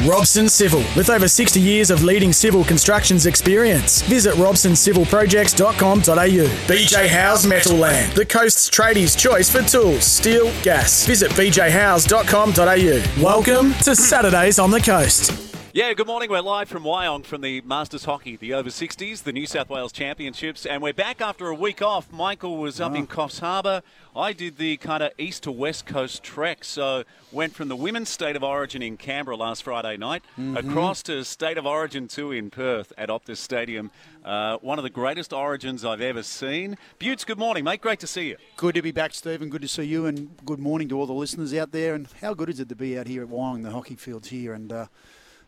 Robson Civil, with over 60 years of leading civil constructions experience. Visit robsoncivilprojects.com.au. BJ House Metal Land, the coast's tradies' choice for tools, steel, gas. Visit bjhouse.com.au. Welcome to Saturdays on the Coast. Yeah, good morning. We're live from Wyong from the Masters Hockey, the over 60s, the New South Wales Championships, and we're back after a week off. Michael was up in Coffs Harbour. I did the kind of east to west coast trek, so went from the women's state of origin in Canberra last Friday night across to state of origin two in Perth at Optus Stadium. Uh, one of the greatest origins I've ever seen. Butts, good morning, mate. Great to see you. Good to be back, Stephen. Good to see you, and good morning to all the listeners out there. And how good is it to be out here at Wyong, the hockey fields here, and uh,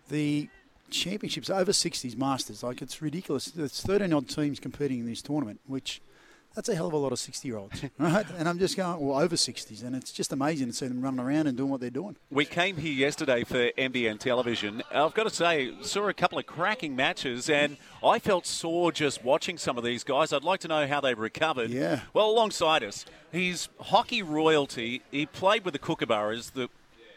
the championships over 60s Masters. Like it's ridiculous. There's 13 odd teams competing in this tournament, which that's a hell of a lot of 60 year olds, right? And I'm just going, well, over 60s, and it's just amazing to see them running around and doing what they're doing. We came here yesterday for NBN television. I've got to say, saw a couple of cracking matches, and I felt sore just watching some of these guys. I'd like to know how they've recovered. Yeah. Well, alongside us, he's hockey royalty. He played with the Kookaburras, the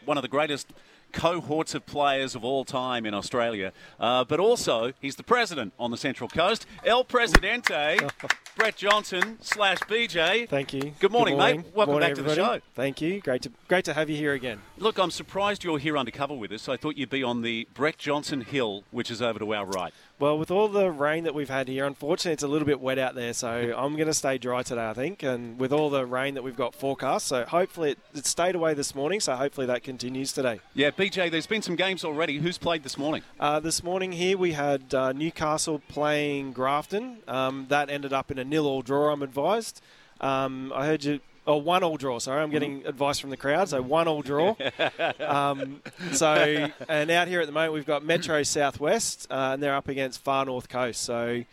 one of the greatest cohorts of players of all time in Australia. Uh, but also, he's the president on the Central Coast. El Presidente, Brett Johnson slash BJ. Thank you. Good morning, mate. Welcome Morning, back to the show. Thank you. Great to great to have you here again. Look, I'm surprised you're here undercover with us. I thought you'd be on the Brett Johnson Hill, which is over to our right. Well, with all the rain that we've had here, unfortunately, it's a little bit wet out there. So I'm going to stay dry today, I think. And with all the rain that we've got forecast, so hopefully it, it stayed away this morning. So hopefully that continues today. Yeah, BJ, there's been some games already. Who's played this morning? Uh, this morning here we had uh, Newcastle playing Grafton. Um, that ended up in a nil-all draw. I'm advised. Um, I heard you. Oh, one all draw. Sorry, I'm getting advice from the crowd. So one all draw. um, so and out here at the moment we've got Metro Southwest, uh, and they're up against Far North Coast. So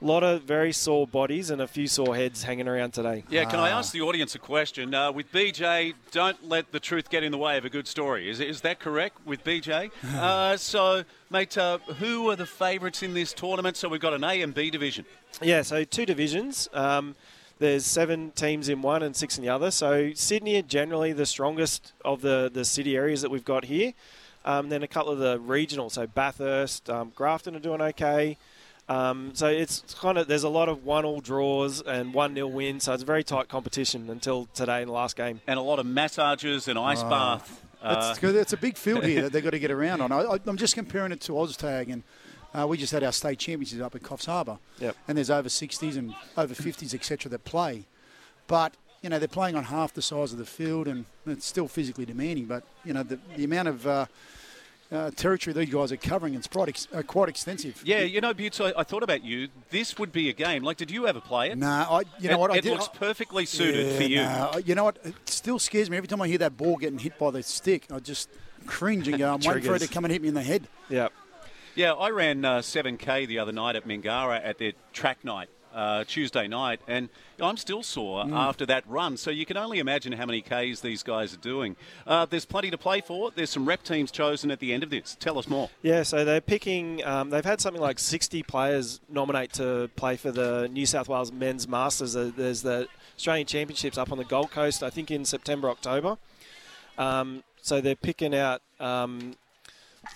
a lot of very sore bodies and a few sore heads hanging around today. Yeah, can I ask the audience a question? Uh, with BJ, don't let the truth get in the way of a good story. Is, is that correct with BJ? uh, so, mate, uh, who are the favourites in this tournament? So we've got an A and B division. Yeah, so two divisions. Um, there's seven teams in one and six in the other. So Sydney are generally the strongest of the, the city areas that we've got here. Um, then a couple of the regional, so Bathurst, um, Grafton are doing okay. Um, so it's kind of there's a lot of one all draws and one nil wins. So it's a very tight competition until today in the last game. And a lot of massages and ice bath. Uh, It's, it's a big field here that they've got to get around on. I, I, I'm just comparing it to OzTag, and uh, we just had our state championships up at Coffs Harbour. Yep. And there's over 60s and over 50s, etc., that play. But, you know, they're playing on half the size of the field, and it's still physically demanding. But, you know, the, the amount of uh, uh, territory these guys are covering is quite, ex- uh, quite extensive. yeah, you know, Butts, I, I thought about you. This would be a game. Like, did you ever play it? Nah, I, you know it, what? I it did, looks I- perfectly suited Yeah, for you. nah, you know what? It still scares me every time I hear that ball getting hit by the stick. I just cringe and go, I'm waiting for it to come and hit me in the head. Yeah. Yeah, I ran uh, 7K the other night at Mingara at their track night. Uh, Tuesday night, and I'm still sore Mm. after that run. So you can only imagine how many Ks these guys are doing. Uh, there's plenty to play for. There's some rep teams chosen at the end of this. Tell us more. Yeah, so they're picking. Um, they've had something like 60 players nominate to play for the New South Wales Men's Masters. There's the Australian Championships up on the Gold Coast, I think in September, October. Um, so they're picking out um,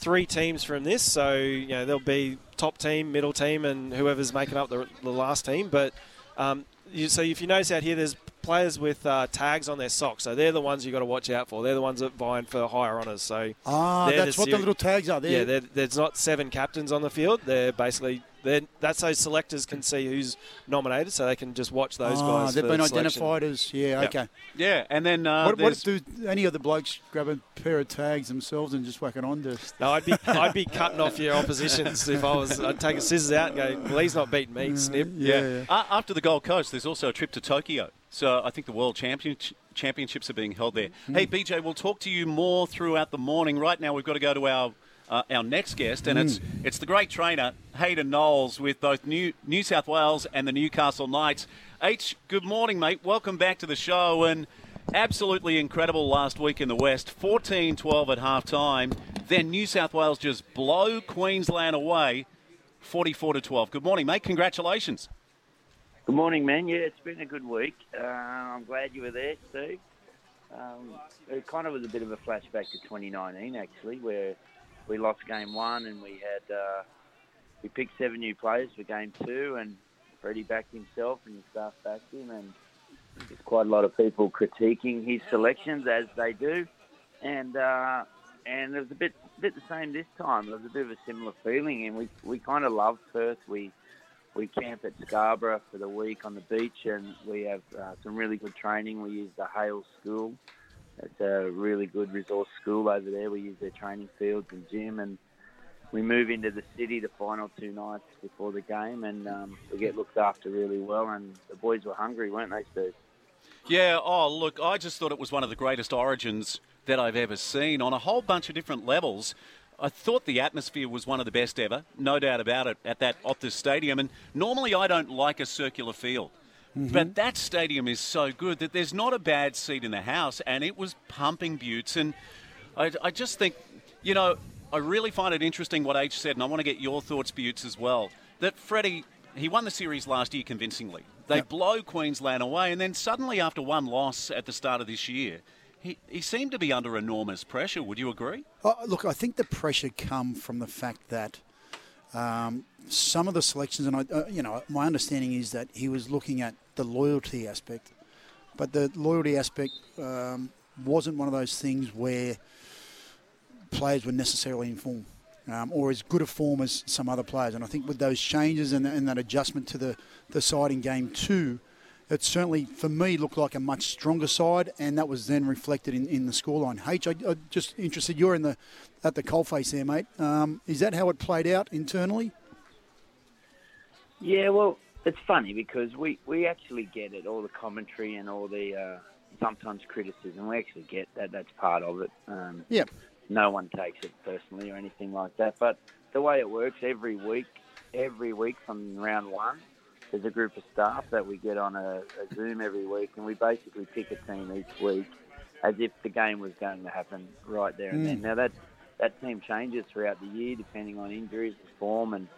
three teams from this. So you know there'll be top team, middle team, and whoever's making up the, the last team. But um, you, so if you notice out here, there's players with uh, tags on their socks. So they're the ones you got to watch out for. They're the ones that vying for higher honours. So Ah, that's the what the little tags are there. yeah, there's not seven captains on the field. They're basically they're, that's so selectors can see who's nominated, so they can just watch those Ah, guys. they've for been selection. identified as yeah. Yep. Okay. Yeah, and then uh, what, what do any of the blokes grab a pair of tags themselves and just whack it on to? No, I'd be I'd be cutting off your oppositions if I was. I'd take a scissors out and go. Well, he's not beating me. Snip. Yeah. Uh, after the Gold Coast, there's also a trip to Tokyo. So I think the World Champion- Championships are being held there. Mm-hmm. Hey, BJ, we'll talk to you more throughout the morning. Right now, we've got to go to our uh, our next guest, and it's it's the great trainer Hayden Knowles with both New New South Wales and the Newcastle Knights. H, good morning, mate. Welcome back to the show, and absolutely incredible last week in the West. 14-12 at half time. Then New South Wales just blow Queensland away, 44 to 12. Good morning, mate. Congratulations. Good morning, man. Yeah, it's been a good week. Uh, I'm glad you were there, Steve. Um, it kind of was a bit of a flashback to 2019, actually, where we lost game one and we had uh, we picked seven new players for game two, and Freddie backed himself and the staff backed him, and there's quite a lot of people critiquing his selections as they do, and uh, and it was a bit bit the same this time. It was a bit of a similar feeling, and we we kind of love Perth. We we camp at Scarborough for the week on the beach, and we have uh, some really good training. We use the Hale School. It's a really good resource school over there. We use their training fields and gym, and we move into the city the final two nights before the game, and um, we get looked after really well. And the boys were hungry, weren't they, Steve? Yeah, oh, look, I just thought it was one of the greatest origins that I've ever seen on a whole bunch of different levels. I thought the atmosphere was one of the best ever, no doubt about it, at that Optus Stadium. And normally I don't like a circular field. Mm-hmm. But that stadium is so good that there's not a bad seat in the house, and it was pumping buttes. And I, I just think, you know, I really find it interesting what H said, and I want to get your thoughts, Buttes, as well. That Freddie, he won the series last year convincingly. They yep. blow Queensland away, and then suddenly, after one loss at the start of this year, he, he seemed to be under enormous pressure. Would you agree? Oh, look, I think the pressure come from the fact that um, some of the selections, and I, uh, you know, my understanding is that he was looking at the loyalty aspect, but the loyalty aspect um, wasn't one of those things where players were necessarily in form. Um, or as good a form as some other players. And I think with those changes and, and that adjustment to the, the side in game two, it certainly, for me, looked like a much stronger side, and that was then reflected in, in the scoreline. H, I, I'm just interested. You're in the at the coalface there, mate. Um, is that how it played out internally? Yeah, well, it's funny because we, we actually get it, all the commentary and all the uh, sometimes criticism. We actually get that. That's part of it. Um, yeah. No one takes it personally or anything like that. But the way it works every week, every week from round one, there's a group of staff that we get on a, a Zoom every week, and we basically pick a team each week as if the game was going to happen right there and mm. then. Now that that team changes throughout the year depending on injuries and form and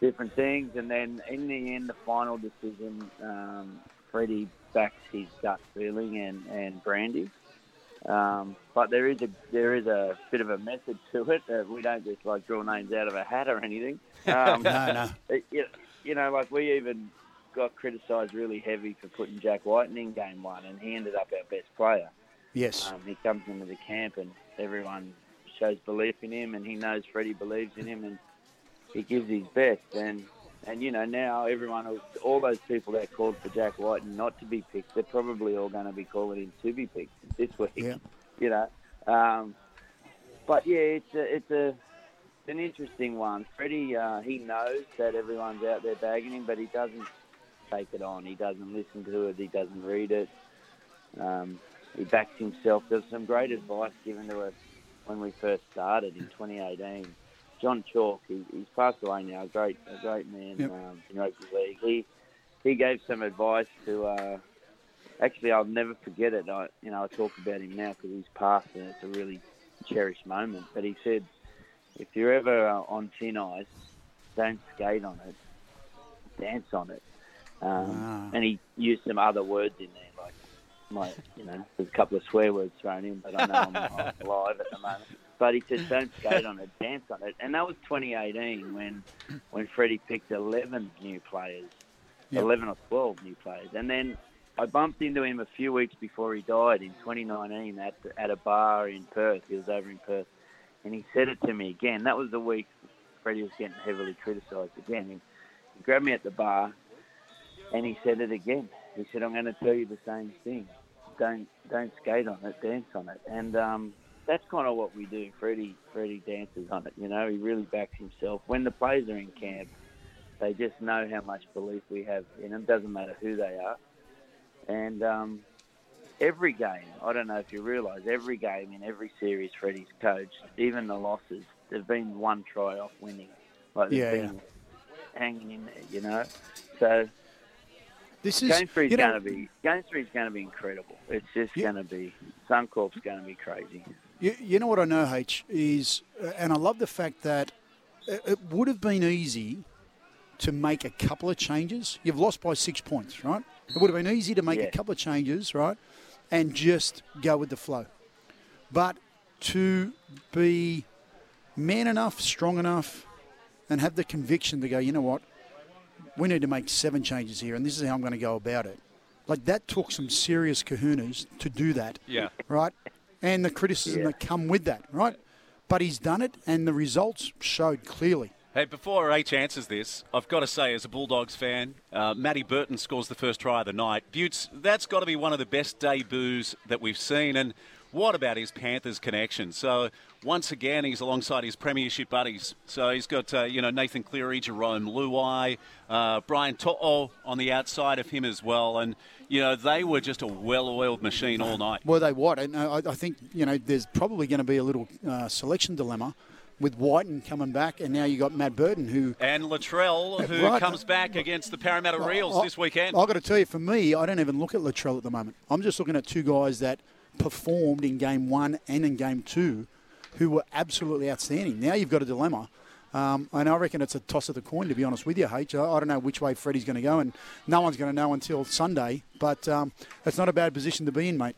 different things. And then in the end, the final decision, um, Freddie backs his gut feeling and and Brandy. Um, but there is a there is a bit of a method to it. Uh, we don't just like draw names out of a hat or anything. Um, no, no. It, you know, like we even got criticised really heavy for putting Jack Wighton in game one, and he ended up our best player. Yes. Um, he comes into the camp, and everyone shows belief in him, and he knows Freddie believes in him, and he gives his best. And and you know now everyone, all those people that called for Jack Wighton not to be picked, they're probably all going to be calling him to be picked this week. Yeah. You know. Um, but yeah, it's a, it's a an interesting one. Freddie, uh, he knows that everyone's out there bagging him, but he doesn't take it on. He doesn't listen to it. He doesn't read it. Um, he backs himself. There's some great advice given to us when we first started in 2018. John Chalk, he, he's passed away now, a great, a great man yep. um, in rugby league. He he gave some advice to. Uh, actually, I'll never forget it. I, you know, I talk about him now because he's passed, and it's a really cherished moment. But he said, if you're ever uh, on thin ice, don't skate on it, dance on it. Um, wow. And he used some other words in there, like, my, you know, there's a couple of swear words thrown in, but I know I'm, I'm live at the moment. But he said, don't skate on it, dance on it. And that was 2018 when, when Freddie picked 11 new players, yep. 11 or 12 new players. And then I bumped into him a few weeks before he died in 2019 at, at a bar in Perth. He was over in Perth and he said it to me again. That was the week Freddie was getting heavily criticised again. He, he grabbed me at the bar, and he said it again. He said, "I'm going to tell you the same thing. Don't don't skate on it, dance on it." And um, that's kind of what we do. Freddie Freddie dances on it. You know, he really backs himself. When the players are in camp, they just know how much belief we have in them. Doesn't matter who they are, and um, every game, I don't know if you realise, every game in every series Freddie's coached, even the losses, they've been one try off winning. Like they've Yeah, been hanging in there, you know. So This is game you know, going to be game three's going to be incredible. It's just Yeah. going to be Suncorp's going to be crazy. You, you know what I know, H, is, uh, and I love the fact that it, it would have been easy to make a couple of changes. You've lost by six points, right? It would have been easy to make Yeah. a couple of changes, right? And just go with the flow. But to be man enough, strong enough, and have the conviction to go, you know what? We need to make seven changes here, and this is how I'm going to go about it. Like that took some serious kahunas to do that Yeah. right? And the criticism Yeah. that come with that, right? But he's done it, and the results showed clearly. Hey, before H answers this, I've got to say, as a Bulldogs fan, uh, Matty Burton scores the first try of the night. Buttes, that's got to be one of the best debuts that we've seen. And what about his Panthers connection? So once again, he's alongside his premiership buddies. So he's got uh, you know Nathan Cleary, Jarome Luai, uh, Brian To'o on the outside of him as well. And you know they were just a well-oiled machine all night. Were they what? And uh, I, I think you know there's probably going to be a little uh, selection dilemma with Wighton coming back, and now you've got Matt Burton who. And Latrell, who Right. comes back against the Parramatta Eels I- this weekend. I've got to tell you, for me, I don't even look at Latrell at the moment. I'm just looking at two guys that performed in game one and in game two, who were absolutely outstanding. Now you've got a dilemma. Um, and I reckon it's a toss of the coin, to be honest with you, H. I, I don't know which way Freddie's going to go, and no one's going to know until Sunday. But um, it's not a bad position to be in, mate.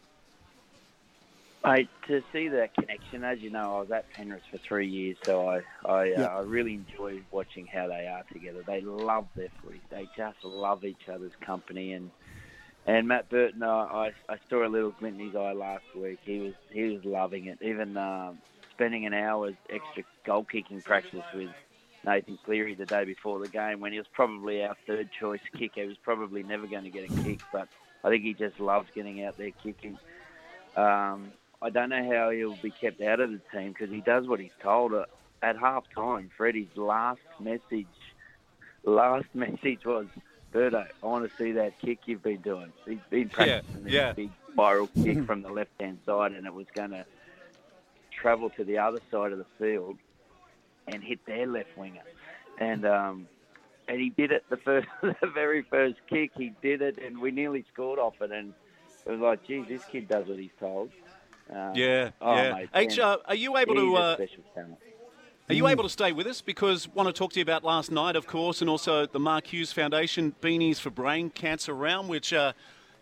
Mate, to see that connection, as you know, I was at Penrith for three years, so I I, Yeah. uh, I really enjoy watching how they are together. They love their footy. They just love each other's company. And and Matt Burton, uh, I I saw a little glint in his eye last week. He was he was loving it. Even um, spending an hour's extra goal kicking practice with Nathan Cleary the day before the game, when he was probably our third choice kicker. He was probably never going to get a kick, but I think he just loves getting out there kicking. Um, I don't know how he'll be kept out of the team because he does what he's told. Uh, At half time, Freddie's last message, last message was, Birdo, I want to see that kick you've been doing. He's been practicing this yeah. big viral kick from the left hand side, and it was going to travel to the other side of the field and hit their left winger. And um, and he did it the first, the very first kick. He did it, and we nearly scored off it. And it was like, geez, this kid does what he's told. Um, Yeah, oh, yeah. mate, H, uh, are you able to uh, special talent. are you able to stay with us? Because want to talk to you about last night, of course, and also the Mark Hughes Foundation beanies for brain cancer round. Which, uh,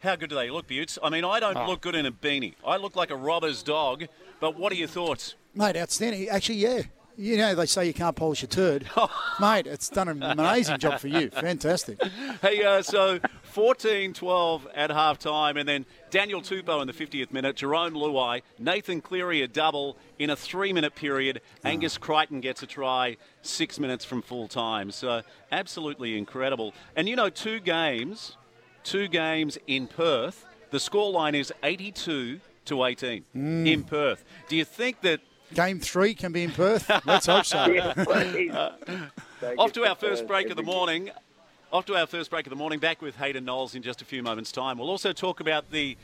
how good do they look, Buttes? I mean, I don't Oh. look good in a beanie. I look like a robber's dog. But what are your thoughts? Mate, outstanding. Actually, yeah. You know, they say you can't polish a turd. Mate, it's done an amazing job for you. Fantastic. Hey, uh, so 14-12 at half time, and then Daniel Tupou in the 50th minute, Jarome Luai, Nathan Cleary a double in a three-minute period. Angus Crichton gets a try six minutes from full time. So absolutely incredible. And you know, two games, two games in Perth. The scoreline is 82 to 18 mm. in Perth. Do you think that Game three can be in Perth. Let's hope so. Yeah. Take Off to our first break of the morning. Off to our first break of the morning. Back with Hayden Knowles in just a few moments' time. We'll also talk about the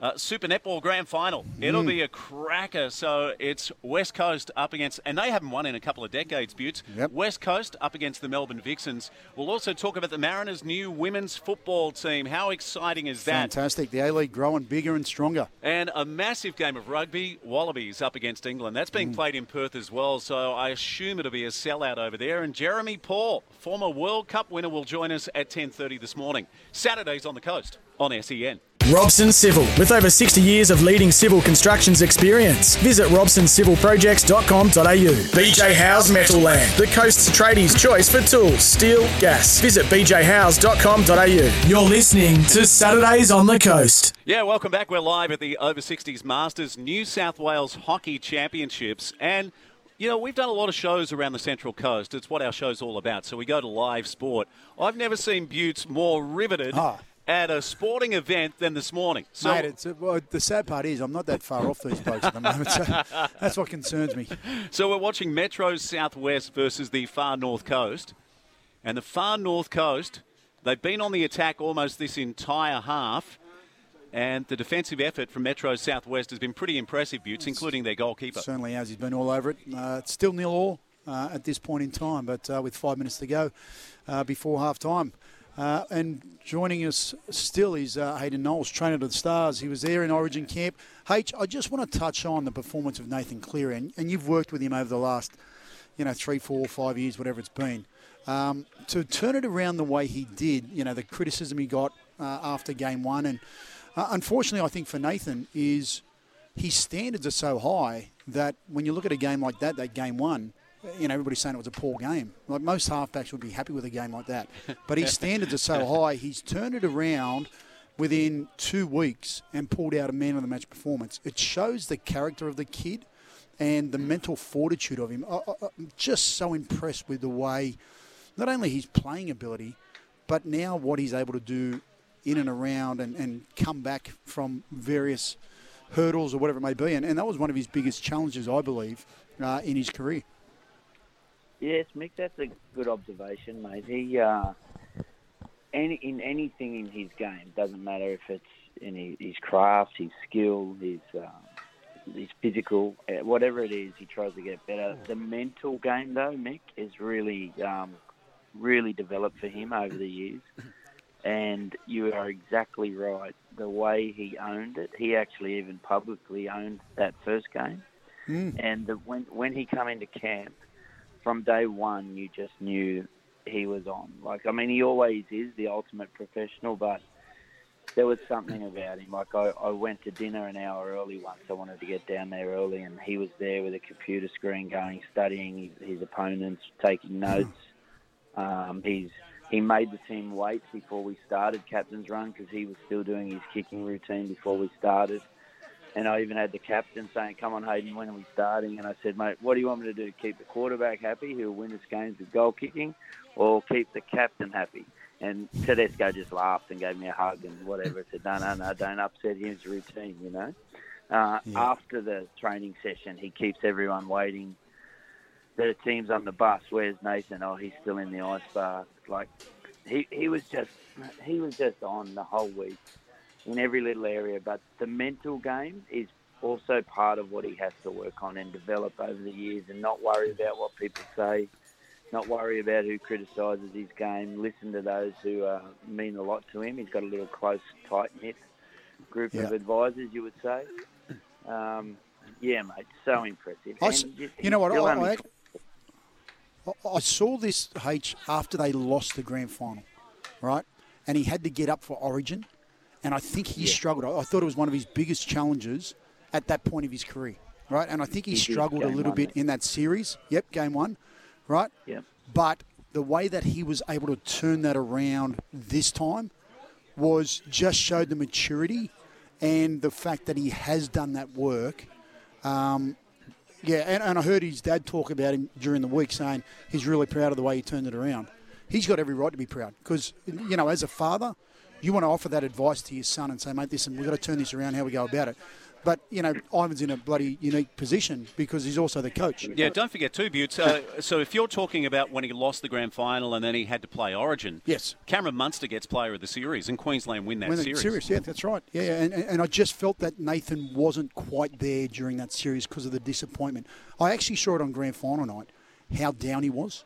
uh, Super Netball Grand Final. It'll Mm. be a cracker. So it's West Coast up against, and they haven't won in a couple of decades, Buttes. Yep. West Coast up against the Melbourne Vixens. We'll also talk about the Mariners' new women's football team. How exciting is that? Fantastic. The A League growing bigger and stronger. And a massive game of rugby, Wallabies up against England. That's Mm. being played in Perth as well, so I assume it'll be a sellout over there. And Jeremy Paul, former World Cup winner, will join us at 10.30 this morning. Saturdays on the coast on SEN. Robson Civil, with over 60 years of leading civil constructions experience. Visit robsoncivilprojects.com.au. BJ House Metal Land, the coast's tradies' choice for tools, steel, gas. Visit bjhouse.com.au. You're listening to Saturdays on the Coast. Yeah, welcome back. We're live at the Over 60s Masters New South Wales Hockey Championships. And, you know, we've done a lot of shows around the Central Coast. It's what our show's all about. So we go to live sport. I've never seen Buttes more riveted Ah. At a sporting event than this morning. So Mate, it's, well, the sad part is I'm not that far off these blokes at the moment. So that's what concerns me. So we're watching Metro Southwest versus the far north coast. And the far north coast, they've been on the attack almost this entire half. And the defensive effort from Metro Southwest has been pretty impressive, Buttes, including their goalkeeper. Certainly has. He's been all over it. Uh, it's still nil all uh, at this point in time, but uh, with five minutes to go uh, before half time. Uh, and joining us still is uh, Hayden Knowles, trainer to the Stars. He was there in Origin camp. H, I just want to touch on the performance of Nathan Cleary, and, and you've worked with him over the last, you know, three, four, five years, whatever it's been. Um, to turn it around the way he did, you know, the criticism he got uh, after game one, and uh, unfortunately, I think for Nathan is his standards are so high that when you look at a game like that, that game one, you know, everybody's saying it was a poor game. Like most halfbacks would be happy with a game like that. But his standards are so high, he's turned it around within two weeks and pulled out a man of the match performance. It shows the character of the kid and the mental fortitude of him. I, am just so impressed with the way, not only his playing ability, but now what he's able to do in and around and, and come back from various hurdles or whatever it may be. And, and that was one of his biggest challenges, I believe, uh, in his career. Yes, Mick, that's a good observation, mate. He, uh, any in anything in his game, doesn't matter if it's in his craft, his skill, his uh, his physical, uh, whatever it is, he tries to get better. The mental game, though, Mick, is really um, really developed for him over the years. And you are exactly right. The way he owned it, he actually even publicly owned that first game. Mm. And the, when when he come into camp, from day one, you just knew he was on. Like, I mean, he always is the ultimate professional, but there was something about him. Like, I, I went to dinner an hour early once. I wanted to get down there early, and he was there with a computer screen going, studying his, opponents, taking notes. Um, he's he made the team wait before we started captain's run because he was still doing his kicking routine before we started. And I even had the captain saying, "Come on, Hayden, when are we starting?" And I said, "Mate, what do you want me to do? Keep the quarterback happy, who'll win this games with goal kicking, or keep the captain happy?" And Tedesco just laughed and gave me a hug and whatever. I said, "No, no, no, don't upset him. his routine, you know." Uh, yeah. After the training session, he keeps everyone waiting. The team's on the bus. Where's Nathan? Oh, he's still in the ice bath. Like he, he was just he was just on the whole week in every little area. But the mental game is also part of what he has to work on and develop over the years and not worry about what people say, not worry about who criticises his game, listen to those who uh, mean a lot to him. He's got a little close, tight knit group yeah. of advisors, you would say. Um, yeah, mate, so impressive. I, you know what? I, I, I saw this H after they lost the grand final, right? And he had to get up for Origin and I think he yeah. struggled. I, thought it was one of his biggest challenges at that point of his career, right? And I think he, he struggled a little one, bit in that series. Yep, game one, right? Yeah. But the way that he was able to turn that around this time was just showed the maturity and the fact that he has done that work. Um, yeah, and, and I heard his dad talk about him during the week saying he's really proud of the way he turned it around. He's got every right to be proud because, you know, as a father – you want to offer that advice to your son and say, mate, listen, we've got to turn this around, how we go about it. But, you know, Ivan's in a bloody unique position because he's also the coach. Yeah, don't forget too, Buttes. Uh, so if you're talking about when he lost the grand final and then he had to play Origin, yes, Cameron Munster gets player of the series and Queensland win that win series. series. Yeah, that's right. Yeah, and, and I just felt that Nathan wasn't quite there during that series because of the disappointment. I actually saw it on grand final night, how down he was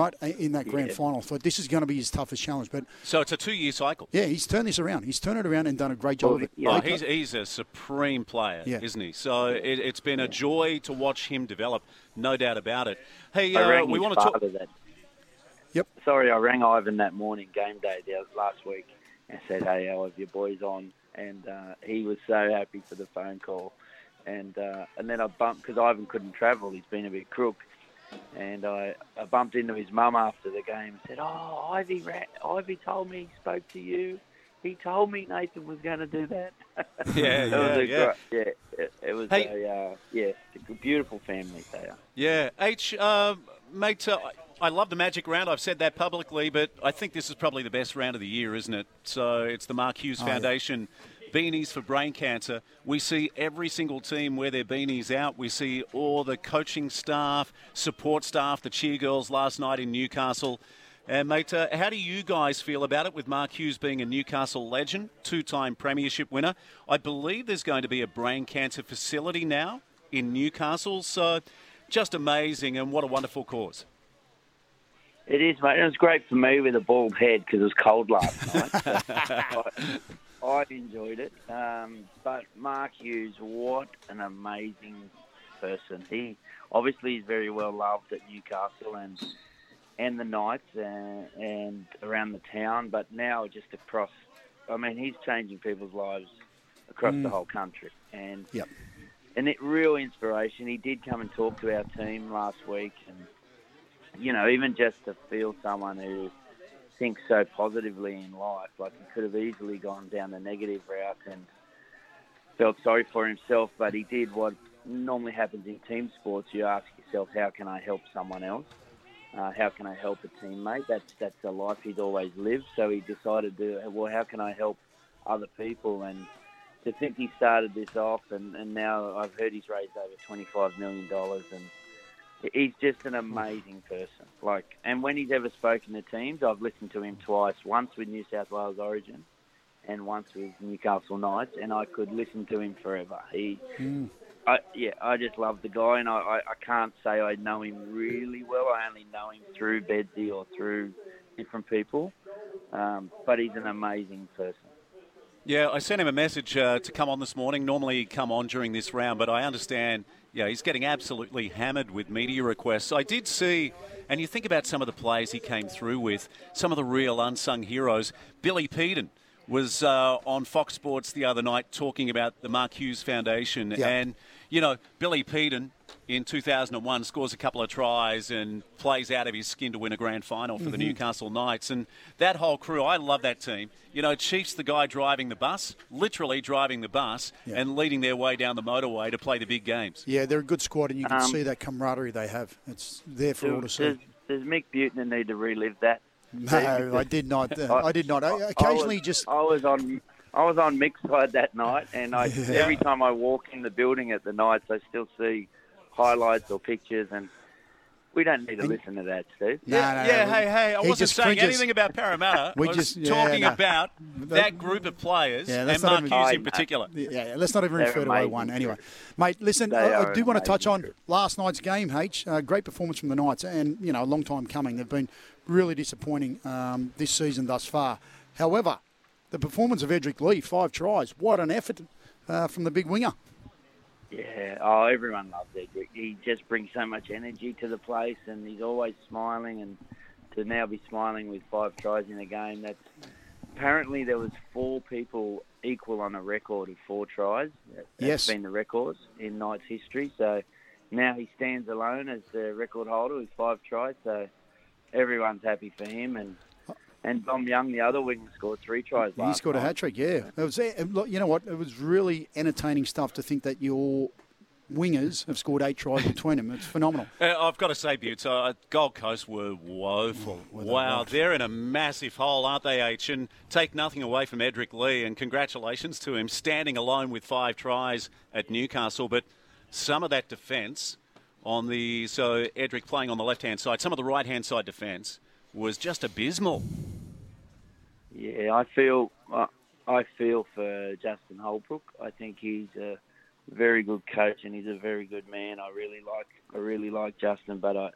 right, in that grand yeah. final. Thought this is going to be his toughest challenge. But so it's a two-year cycle. Yeah, he's turned this around. He's turned it around and done a great job well, of it. Yeah. Oh, he's, he's a supreme player, yeah. isn't he? So it, has been a joy to watch him develop, no doubt about it. Hey, uh, we want to talk. That. Yep. Sorry, I rang Ivan that morning, game day last week, and said, "Hey, how have your boys on?" And uh, he was so happy for the phone call. And uh, and then I bumped because Ivan couldn't travel. He's been a bit crook and I, I bumped into his mum after the game and said, "Oh, Ivy, Ivy told me he spoke to you. He told me Nathan was going to do that." Yeah, yeah, yeah. yeah, it, it was hey, a uh, yeah, a beautiful family there. Yeah, H, uh, mate. Uh, I love the Magic Round. I've said that publicly, but I think this is probably the best round of the year, isn't it? So it's the Mark Hughes oh, Foundation. Yeah beanies for brain cancer. We see every single team wear their beanies out. We see all the coaching staff, support staff, the cheer girls last night in Newcastle. And, mate, uh, how do you guys feel about it with Mark Hughes being a Newcastle legend, two time Premiership winner? I believe there's going to be a brain cancer facility now in Newcastle. So just amazing and what a wonderful cause. It is, mate. It was great for me with a bald head because it was cold last night. So I, enjoyed it. Um, but Mark Hughes, what an amazing person. He obviously is very well loved at Newcastle and and the Knights and, and around the town, but now just across. I mean, he's changing people's lives across the whole country, and Yep. and it real inspiration. He did come and talk to our team last week, and you know, even just to feel someone who thinks so positively in life, like he could have easily gone down the negative route and felt sorry for himself, but he did what normally happens in team sports. You ask yourself, how can I help someone else? Uh, how can I help a teammate? That's that's a life he's always lived. So he decided to, well, how can I help other people? And to think he started this off, and, and now I've heard he's raised over twenty-five million dollars, and he's just an amazing person. Like, and when he's ever spoken to teams, I've listened to him twice. Once with New South Wales Origin, and once with Newcastle Knights, and I could listen to him forever. He, I, yeah, I just love the guy, and I, I, I can't say I know him really well. I only know him through Bedsy or through different people, um, but he's an amazing person. Yeah, I sent him a message uh, to come on this morning. Normally he'd come on during this round, but I understand, yeah, he's getting absolutely hammered with media requests. I did see, and you think about some of the players he came through with, some of the real unsung heroes. Billy Peden was uh, on Fox Sports the other night talking about the Mark Hughes Foundation. Yeah. And, you know, Billy Peden in 2001 scores a couple of tries and plays out of his skin to win a grand final for the Newcastle Knights. And that whole crew, I love that team. You know, Chief's the guy driving the bus, literally driving the bus Yeah. and leading their way down the motorway to play the big games. Yeah, they're a good squad, and you can Um, see that camaraderie they have. It's there for all to see. does Mick Buettner need to relive that? No, I did not. Uh, I did not. I, occasionally, I was, just I was on I was on Mick's side that night, and I every time I walk in the building at the Knights, I still see highlights or pictures, and we don't need to listen to that, Steve. No, yeah, no, yeah no, hey, hey, I he wasn't just saying cringes. anything about Parramatta. We I was just- yeah, talking no. about that group of players Yeah, and that's not Mark even- Hughes I in particular. Yeah, yeah, let's not even They're refer to amazing 01 crew. anyway. Mate, listen, I, I do want to touch on crew. last night's game, H. Uh, great performance from the Knights, and, you know, a long time coming. They've been really disappointing um, this season thus far. However, the performance of Edrick Lee, five tries, what an effort uh, from the big winger. Yeah, oh, everyone loves Edrick. He just brings so much energy to the place, and he's always smiling. And to now be smiling with five tries in a game, that's apparently there was four people equal on a record of four tries. That- That's Yes. been the record in Knights history. So now he stands alone as the record holder with five tries. So everyone's happy for him, and and Dom Young, the other winger, scored three tries. He last scored a hat trick, yeah. It was, you know what? It was really entertaining stuff to think that your wingers have scored eight tries between them. It's phenomenal. Uh, I've got to say, Butts, uh, Gold Coast were woeful. Were they wow, right? they're in a massive hole, aren't they, H? And take nothing away from Edrick Lee, and congratulations to him standing alone with five tries at Newcastle. But some of that defence on the so Edrick playing on the left hand side, some of the right hand side defence was just abysmal. Yeah, I feel I I feel for Justin Holbrook. I think he's a very good coach and he's a very good man. I really like I really like Justin, but I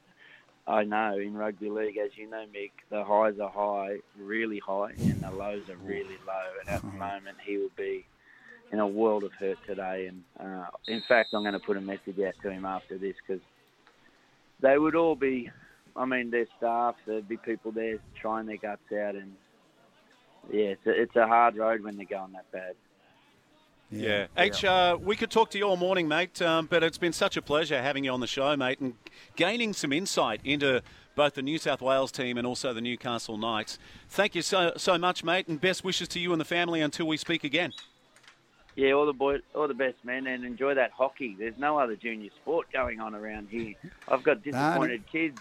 I know in rugby league, as you know, Mick, the highs are high, really high, and the lows are really low. And at the moment, he will be in a world of hurt today. And uh, in fact, I'm going to put a message out to him after this because they would all be. I mean, their staff, there'd be people there trying their guts out, and yeah, it's a, it's a hard road when they're going that bad. Yeah. H, uh, we could talk to you all morning, mate, um, but it's been such a pleasure having you on the show, mate, and gaining some insight into both the New South Wales team and also the Newcastle Knights. Thank you so, so much, mate, and best wishes to you and the family until we speak again. Yeah, all the boy, all the best, man, and enjoy that hockey. There's no other junior sport going on around here. I've got disappointed kids.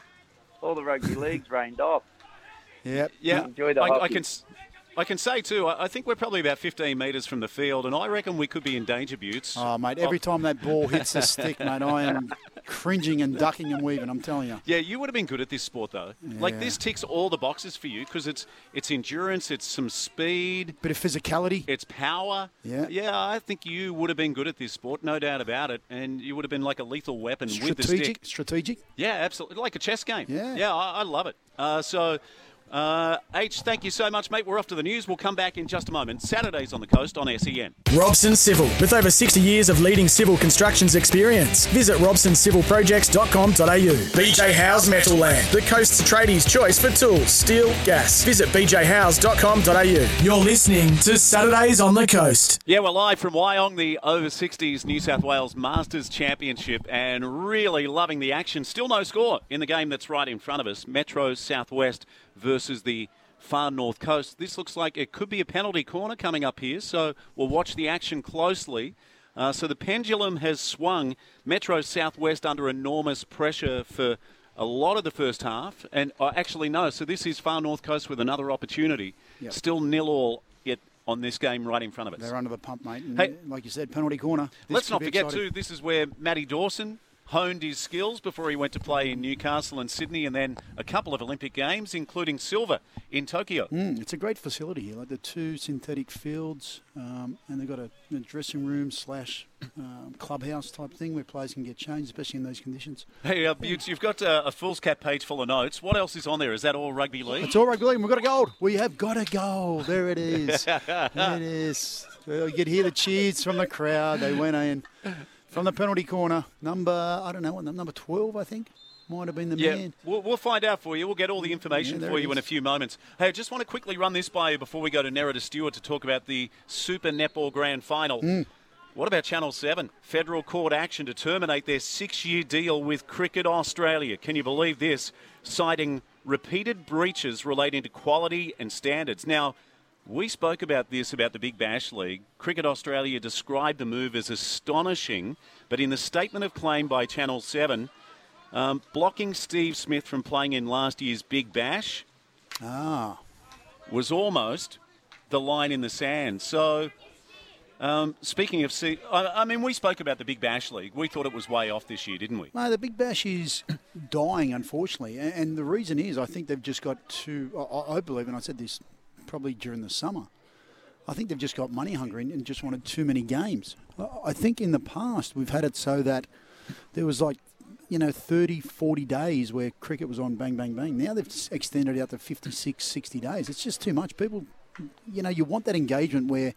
All the rugby leagues rained off. Yep. Yeah, Enjoy the I, I hockey. can. I can say too. I think we're probably about 15 metres from the field, and I reckon we could be in danger, Buttes. Oh, mate, every time that ball hits the stick, mate, I am cringing and ducking and weaving. I'm telling you. Yeah, you would have been good at this sport though. Like this ticks all the boxes for you because it's it's endurance, it's some speed, Bit of physicality. it's power. Yeah. yeah. I think you would have been good at this sport, no doubt about it, and you would have been like a lethal weapon with the stick. Strategic. Strategic. Yeah, absolutely, like a chess game. Yeah. yeah, I, I love it. Uh, so. Uh, H, thank you so much, mate. We're off to the news. We'll come back in just a moment. Saturdays on the coast on SEN. Robson Civil, with over 60 years of leading civil constructions experience. Visit robsoncivilprojects.com.au. BJ House Metal Land, the coast's tradies' choice for tools, steel, gas. Visit bjhouse.com.au. You're listening to Saturdays on the Coast. Yeah, we're live from Wyong, the over 60s New South Wales Masters Championship, and really loving the action. Still no score in the game that's right in front of us Metro Southwest versus the far north coast. This looks like it could be a penalty corner coming up here, so we'll watch the action closely. Uh, so the pendulum has swung. Metro Southwest under enormous pressure for a lot of the first half, and uh, actually no. So this is far north coast with another opportunity. Yep. Still nil all yet on this game right in front of us. They're under the pump, mate. And Hey. like you said, penalty corner. This Let's not forget, exciting. too, this is where Matty Dawson honed his skills before he went to play in Newcastle and Sydney and then a couple of Olympic Games, including silver in Tokyo. Mm, it's a great facility here, like the two synthetic fields, um, and they've got a, a dressing room slash um, clubhouse type thing where players can get changed, especially in those conditions. Hey, uh, Butts, you've got uh, a foolscap page full of notes. What else is on there? Is that all rugby league? It's all right, William. We've got a goal. We have got a goal. There it is. there it is. You could hear the cheers from the crowd. They went in from the penalty corner. Number, I don't know, what, number 12, I think. Might have been the Yeah, man. we'll, we'll find out for you. We'll get all the information Yeah, for you in a few moments. Hey, I just want to quickly run this by you before we go to Nerida Stewart to talk about the Super Netball Grand Final. Mm. What about Channel 7? Federal court action to terminate their six year deal with Cricket Australia. Can you believe this? Citing repeated breaches relating to quality and standards. Now, we spoke about this about the Big Bash League. Cricket Australia described the move as astonishing, but in the statement of claim by Channel 7, um, blocking Steve Smith from playing in last year's Big Bash Ah, was almost the line in the sand. So, um, speaking of, C- I, I mean, we spoke about the Big Bash League. We thought it was way off this year, didn't we? no, the Big Bash is dying, unfortunately. And, and the reason is I think they've just got too, I, I believe, and I said this probably during the summer, I think they've just got money hungry and, just wanted too many games. I- think in the past we've had it so that there was like, you know, 30, 40 days where cricket was on bang, bang, bang. Now they've extended out to 56, 60 days. It's just too much. People, you know, you want that engagement where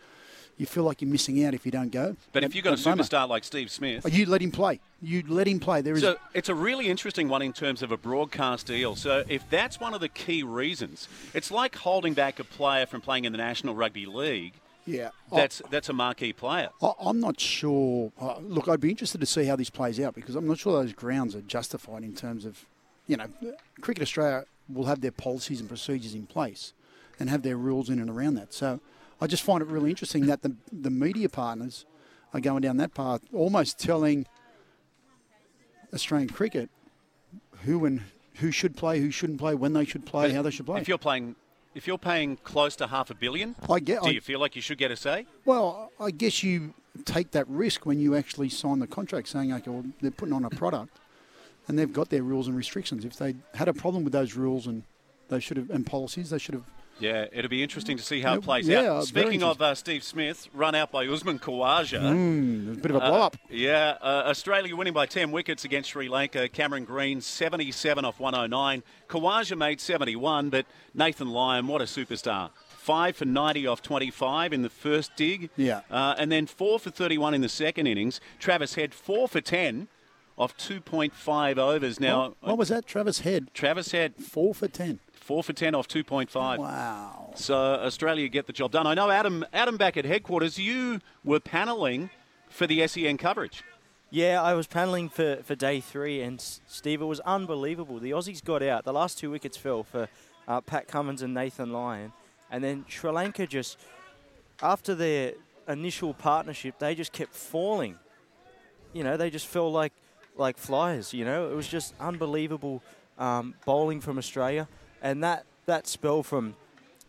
you feel like you're missing out if you don't go. But if you've got a superstar like Steve Smith, Oh, You let him play. You let him play. There is So it's a really interesting one in terms of a broadcast deal. So if that's one of the key reasons, it's like holding back a player from playing in the National Rugby League. yeah. That's that's a marquee player. I, I'm not sure. Uh, look, I'd be interested to see how this plays out because I'm not sure those grounds are justified in terms of, you know, Cricket Australia will have their policies and procedures in place and have their rules in and around that. So I just find it really interesting that the the media partners are going down that path, almost telling Australian cricket who and who should play, who shouldn't play, when they should play, But how they should play. If you're playing, if you're paying close to half a billion, I get. do I, you feel like you should get a say? Well, I guess you take that risk when you actually sign the contract saying, okay, well, they're putting on a product and they've got their rules and restrictions. If they had a problem with those rules and they should have and policies, they should have. Yeah, it'll be interesting to see how it plays yeah, out. Speaking of uh, Steve Smith, run out by Usman Khawaja. Mm, a bit of a blow up. Uh, yeah, uh, Australia winning by 10 wickets against Sri Lanka. Cameron Green, 77 off 109. Khawaja made 71, but Nathan Lyon, what a superstar. Five for 90 off 25 in the first dig. Yeah. Uh, and then four for 31 in the second innings. Travis Head, four for 10 off 2.5 overs. Now, what, what was that, Travis Head? Travis Head. Four for 10. Four for 10 off 2.5. Wow. So Australia get the job done. I know, Adam, Adam back at headquarters, you were panelling for the SEN coverage. Yeah, I was panelling for, for day three, and Steve, it was unbelievable. The Aussies got out. The last two wickets fell for uh, Pat Cummins and Nathan Lyon. And then Sri Lanka just, after their initial partnership, they just kept falling. You know, they just fell like, like flies, you know. It was just unbelievable um, bowling from Australia. And that, that spell from,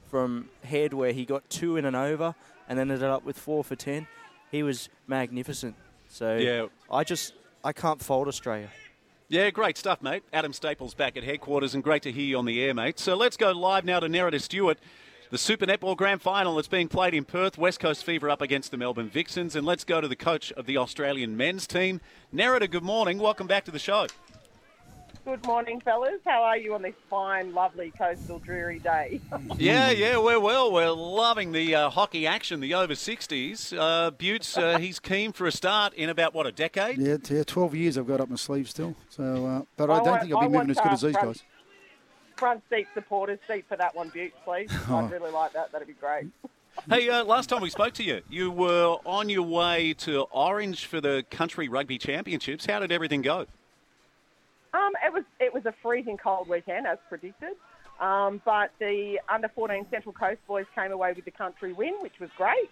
from Head, where he got two in an over and then ended up with four for ten, he was magnificent. So Yeah. I just I can't fault Australia. Yeah, great stuff, mate. Adam Staples back at headquarters, and great to hear you on the air, mate. So let's go live now to Nerida Stewart. The Super Netball Grand Final that's being played in Perth. West Coast Fever up against the Melbourne Vixens. And let's go to the coach of the Australian men's team. Nerida, good morning. Welcome back to the show. Good morning, fellas. How are you on this fine, lovely coastal dreary day? yeah, yeah, we're well. We're loving the uh, hockey action, the over 60s. Uh, Buttes, uh, he's keen for a start in about, what, a decade? Yeah, yeah 12 years I've got up my sleeve still. So, uh, But I, I don't want, think I'll be I moving as good as these front, guys. Front seat supporters, seat for that one, Buttes, please. Oh. I'd really like that. That'd be great. Hey, uh, last time we spoke to you, you were on your way to Orange for the Country Rugby Championships. How did everything go? Um, it was it was a freezing cold weekend as predicted, um, but the under 14 Central Coast boys came away with the country win, which was great.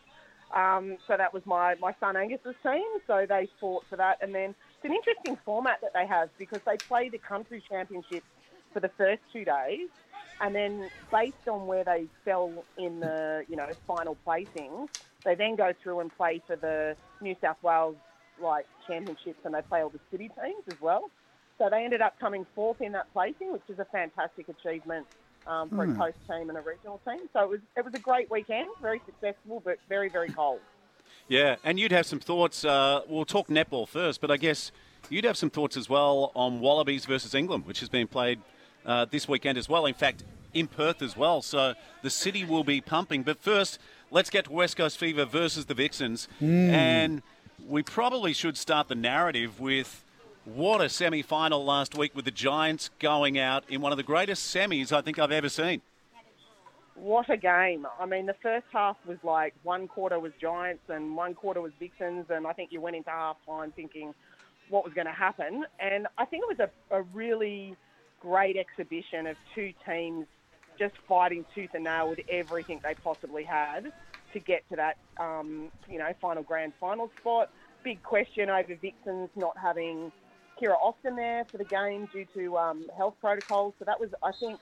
Um, so that was my my son Angus's team. So they fought for that, and then it's an interesting format that they have because they play the country championships for the first two days, and then based on where they fell in the you know final placings, they then go through and play for the New South Wales like championships, and they play all the city teams as well. So they ended up coming fourth in that placing, which is a fantastic achievement um, for mm. a hmm. coast team and a regional team. So it was it was a great weekend, very successful, but very very cold. Yeah, and you'd have some thoughts. Uh, we'll talk netball first, but I guess you'd have some thoughts as well on Wallabies versus England, which has been played uh, this weekend as well. In fact, in Perth as well. So the city will be pumping. But first, let's get to West Coast Fever versus the Vixens, mm. and we probably should start the narrative with what a semi final last week with the Giants going out in one of the greatest semis I think I've ever seen. What a game. I mean, the first half was like one quarter was Giants and one quarter was Vixens, and I think you went into half time thinking what was going to happen. And I think it was a, a really great exhibition of two teams just fighting tooth and nail with everything they possibly had to get to that, um, you know, final grand final spot. Big question over Vixens not having Kiera Austin there for the game due to um, health protocols. So that was, I think,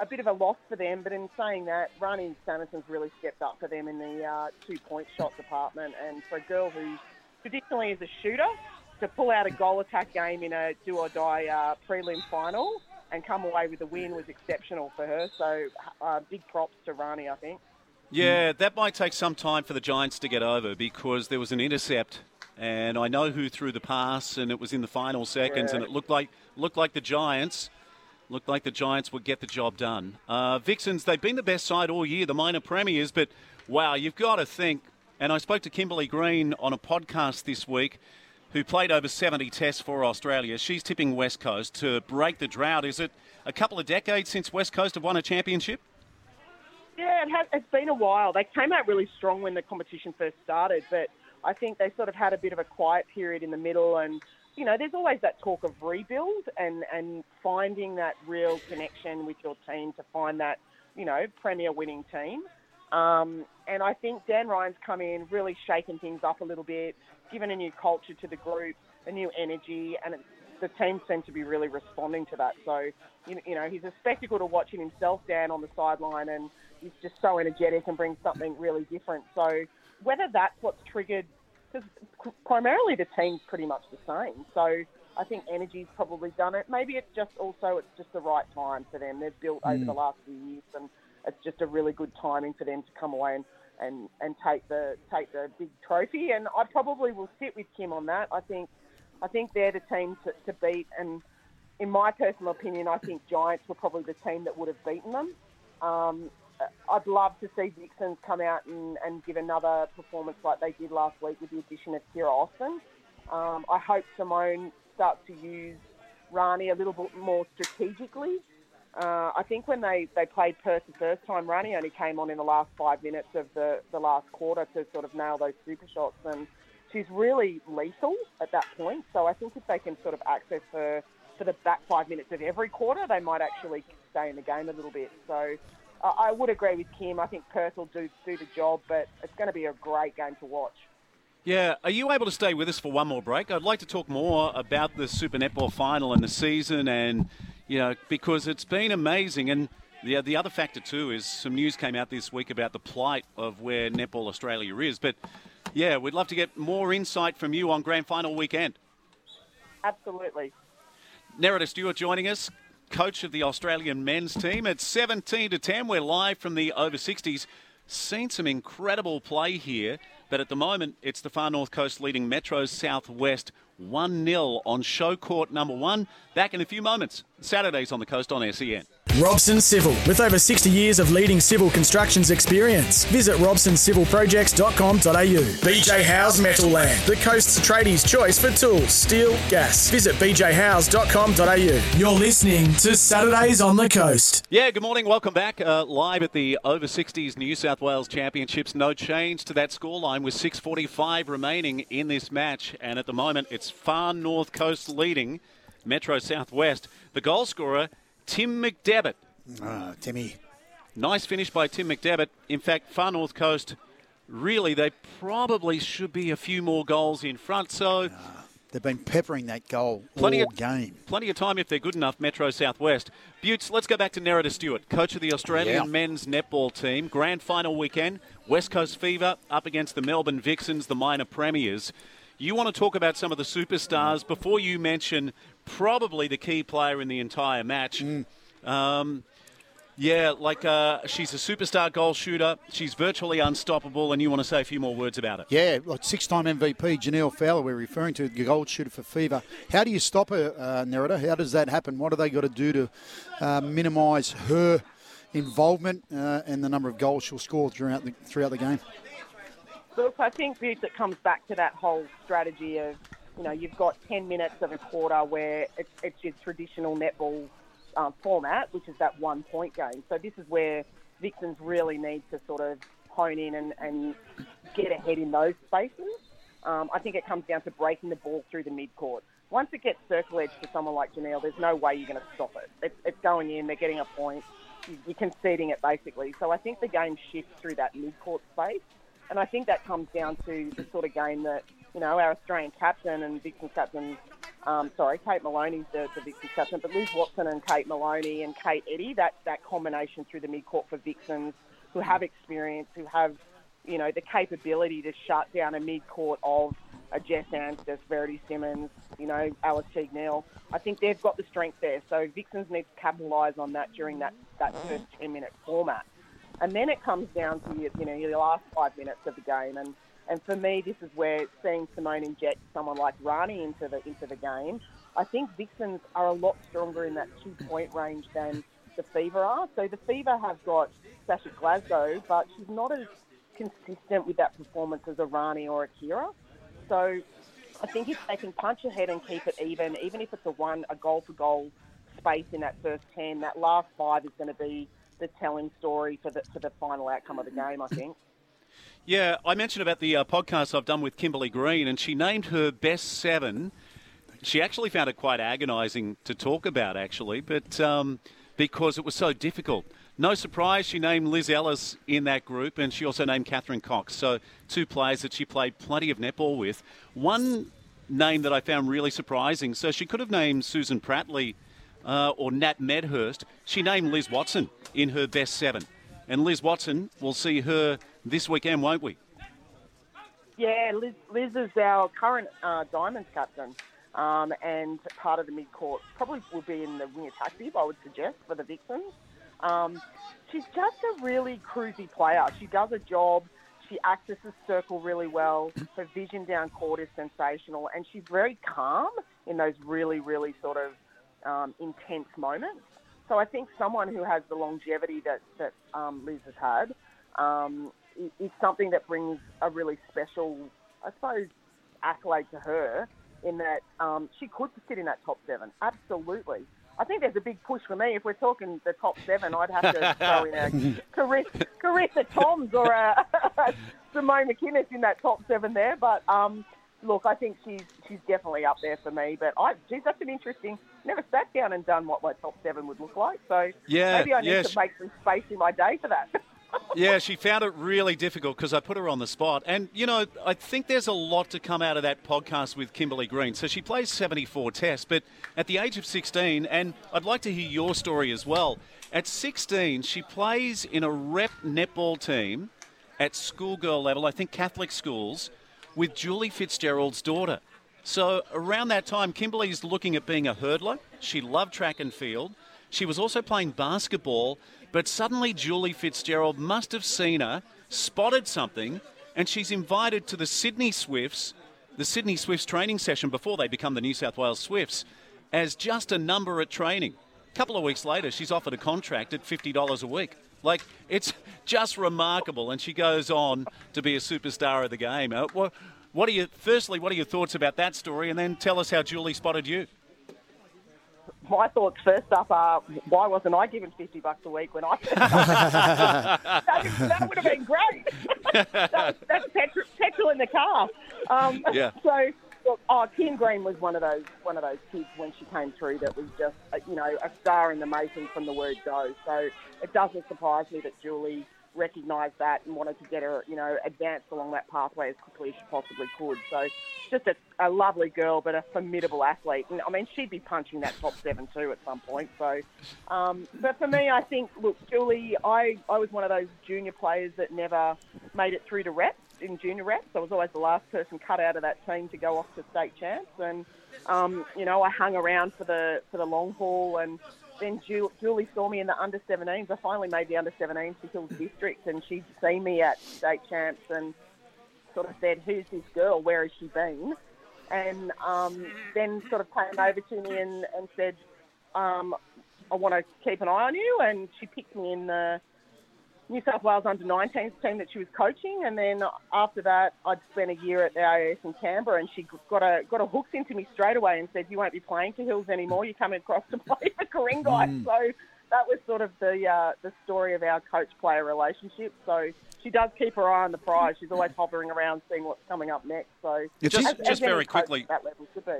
a bit of a loss for them. But in saying that, Rahni Samason's really stepped up for them in the uh, two-point shot department. And for a girl who traditionally is a shooter, to pull out a goal attack game in a do-or-die uh, prelim final and come away with a win was exceptional for her. So uh, big props to Rahni, I think. Yeah, that might take some time for the Giants to get over because there was an intercept and I know who threw the pass, and it was in the final seconds, yeah. and it looked like looked like the Giants looked like the Giants would get the job done. Uh, Vixens, they've been the best side all year, the minor premiers, but wow, you've got to think. And I spoke to Kimberlee Green on a podcast this week, who played over 70 tests for Australia. She's tipping West Coast to break the drought. Is it a couple of decades since West Coast have won a championship? Yeah, it has, it's been a while. They came out really strong when the competition first started, but I think they sort of had a bit of a quiet period in the middle, and you know, there's always that talk of rebuild and and finding that real connection with your team to find that you know premier winning team. Um, and I think Dan Ryan's come in, really shaken things up a little bit, given a new culture to the group, a new energy, and the team seem to be really responding to that. So, you, you know, he's a spectacle to watching himself down on the sideline, and he's just so energetic and brings something really different. So, whether that's what's triggered, because primarily the team's pretty much the same. So I think energy's probably done it. Maybe it's just also it's just the right time for them. They've built mm. over the last few years, and it's just a really good timing for them to come away and, and, and take the take the big trophy. And I probably will sit with Kim on that. I think I think they're the team to, to beat. And in my personal opinion, I think Giants were probably the team that would have beaten them. Um, I'd love to see Vixens come out and, and give another performance like they did last week with the addition of Kiera Austin. Um, I hope Simone starts to use Rahni a little bit more strategically. Uh, I think when they, they played Perth the first time, Rahni only came on in the last five minutes of the, the last quarter to sort of nail those super shots, and she's really lethal at that point. So I think if they can sort of access her for the back five minutes of every quarter, they might actually stay in the game a little bit. So I would agree with Kim. I think Perth will do, do the job, but it's going to be a great game to watch. Yeah, are you able to stay with us for one more break? I'd like to talk more about the Super Netball final and the season, and you know, because it's been amazing. And the the other factor too is some news came out this week about the plight of where Netball Australia is. But yeah, we'd love to get more insight from you on Grand Final weekend. Absolutely. Nerida Stewart joining us, coach of the Australian men's team. At 17 to 10, we're live from the over 60s. Seen some incredible play here, but at the moment, it's the far north coast leading Metro Southwest 1 0 on show court number one. Back in a few moments. Saturdays on the coast on SEN. Robson Civil, with over 60 years of leading civil constructions experience. Visit robsoncivilprojects.com.au. BJ House Metal Land, the coast's tradies' choice for tools, steel, gas. Visit bjhouse.com.au. You're listening to Saturdays on the Coast. Yeah, good morning. Welcome back. Uh, live at the Over 60s New South Wales Championships. No change to that scoreline with 6.45 remaining in this match. And at the moment, it's far north coast leading Metro Southwest. The goal scorer, Tim McDevitt. Ah, Timmy. Nice finish by Tim McDevitt. In fact, far north coast, really, they probably should be a few more goals in front. So. They've been peppering that goal Plenty all of- game. Plenty of time if they're good enough, Metro Southwest. Buttes, let's go back to Nerida Stewart, coach of the Australian Yeah. men's netball team. Grand final weekend, West Coast Fever up against the Melbourne Vixens, the minor premiers. You want to talk about some of the superstars before you mention probably the key player in the entire match. Mm. Um, yeah, like uh, she's a superstar goal shooter. She's virtually unstoppable, and you want to say a few more words about it. Yeah, like six-time MVP Jhaniele Fowler. We're referring to the goal shooter for Fever. How do you stop her, uh, Nerida? How does that happen? What do they got to do to uh, minimise her involvement uh, and the number of goals she'll score throughout the throughout the game? Look, I think it comes back to that whole strategy of, you know, you've got 10 minutes of a quarter where it's, it's your traditional netball um, format, which is that one point game. So this is where Vixens really need to sort of hone in and, and get ahead in those spaces. Um, I think it comes down to breaking the ball through the mid-court. Once it gets circle edge to someone like Jhaniele, there's no way you're going to stop it. It's, it's going in, they're getting a point, You- you're conceding it basically. So I think the game shifts through that mid-court space. And I think that comes down to the sort of game that, you know, our Australian captain and Vixen captain, um, sorry, Kate Moloney's the, the Vixen captain, but Liz Watson and Kate Moloney and Kate Eddy, that, that combination through the mid-court for Vixens who have experience, who have, you know, the capability to shut down a mid-court of a Jess Anstiss, Verity Simmons, you know, Alice Teague-Neeld. I think they've got the strength there. So Vixens need to capitalise on that during that, that first 10-minute format. And then it comes down to your, you know your last five minutes of the game, and and for me, this is where seeing Simone inject someone like Rahni into the into the game. I think Vixens are a lot stronger in that two point range than the Fever are. So the Fever have got Sasha Glasgow, but she's not as consistent with that performance as a Rahni or a Kiera. So I think if they can punch ahead and keep it even, even if it's a one a goal for goal space in that first ten, that last five is going to be the telling story for the for the final outcome of the game. I think. Yeah, I mentioned about the uh, podcast I've done with Kimberlee Green, and she named her best seven. She actually found it quite agonising to talk about, actually, but um, because it was so difficult. No surprise, she named Liz Ellis in that group, and she also named Catherine Cox. So, two players that she played plenty of netball with. One name that I found really surprising. So, she could have named Susan Pratley uh, or Nat Medhurst. She named Liz Watson in her best seven. And Liz Watson, we'll see her this weekend, won't we? Yeah, Liz, Liz is our current uh, Diamonds captain, um, and part of the mid court. Probably will be in the wing attack bib, I would suggest, for the Vixens. Um, she's just a really cruisy player. She does a job. She accesses circle really well. Her vision down court is sensational, and she's very calm in those really, really sort of um, intense moments. So I think someone who has the longevity that that um, Liz has had um, is something that brings a really special, I suppose, accolade to her. In that um, she could sit in that top seven, absolutely. I think there's a big push for me. If we're talking the top seven, I'd have to throw in a Carissa, Carissa Toms or a Simone McKinnis in that top seven there. But um, look, I think she's she's definitely up there for me. But I, geez, that's an interesting. Never sat down and done what my top seven would look like. So Yeah, maybe I need yeah, to she- make some space in my day for that. yeah, she found it really difficult because I put her on the spot. And, you know, I think there's a lot to come out of that podcast with Kimberlee Green. So she plays 74 tests, but at the age of 16, and I'd like to hear your story as well. At 16, she plays in a rep netball team at schoolgirl level, I think Catholic schools, with Julie Fitzgerald's daughter. So around that time, Kimberlee's looking at being a hurdler. She loved track and field. She was also playing basketball, but suddenly Julie Fitzgerald must have seen her, spotted something, and she's invited to the Sydney Swifts, the Sydney Swifts training session before they become the New South Wales Swifts, as just a number at training. A couple of weeks later, she's offered a contract at $50 a week. Like, it's just remarkable. And she goes on to be a superstar of the game. Uh, what, what are you, firstly, what are your thoughts about that story? And then tell us how Julie spotted you. My thoughts first up are why wasn't I given 50 bucks a week when I that, that would have been great. that, that's petrol, petrol in the car. Um, Yeah. So, look, oh, Kim Green was one of those one of those kids when she came through that was just uh, you know a star in the making from the word go. So it doesn't surprise me that Julie recognised that and wanted to get her you know advanced along that pathway as quickly as she possibly could. So just a, a lovely girl, but a formidable athlete. And I mean, she'd be punching that top seven too at some point. So, um, but for me, I think look, Julie, I I was one of those junior players that never made it through to reps in junior reps. I was always the last person cut out of that team to go off to state champs, and um, you know, I hung around for the for the long haul and. Then Ju- Julie saw me in the under 17s. I finally made the under 17s for Hills District, and she'd seen me at state champs and sort of said, "Who's this girl? Where has she been?" And um, then sort of came over to me and, and said, um, "I want to keep an eye on you." And she picked me in the New South Wales under 19s team that she was coaching, and then after that, I'd spent a year at the AIS in Canberra, and she got a got a hooked into me straight away and said, "You won't be playing for Hills anymore. You're coming across to play for Ku-ring-gai." So that was sort of the uh, the story of our coach player relationship. So she does keep her eye on the prize. She's always hovering around, seeing what's coming up next. So It's Just- as- just as very quickly- that level should be.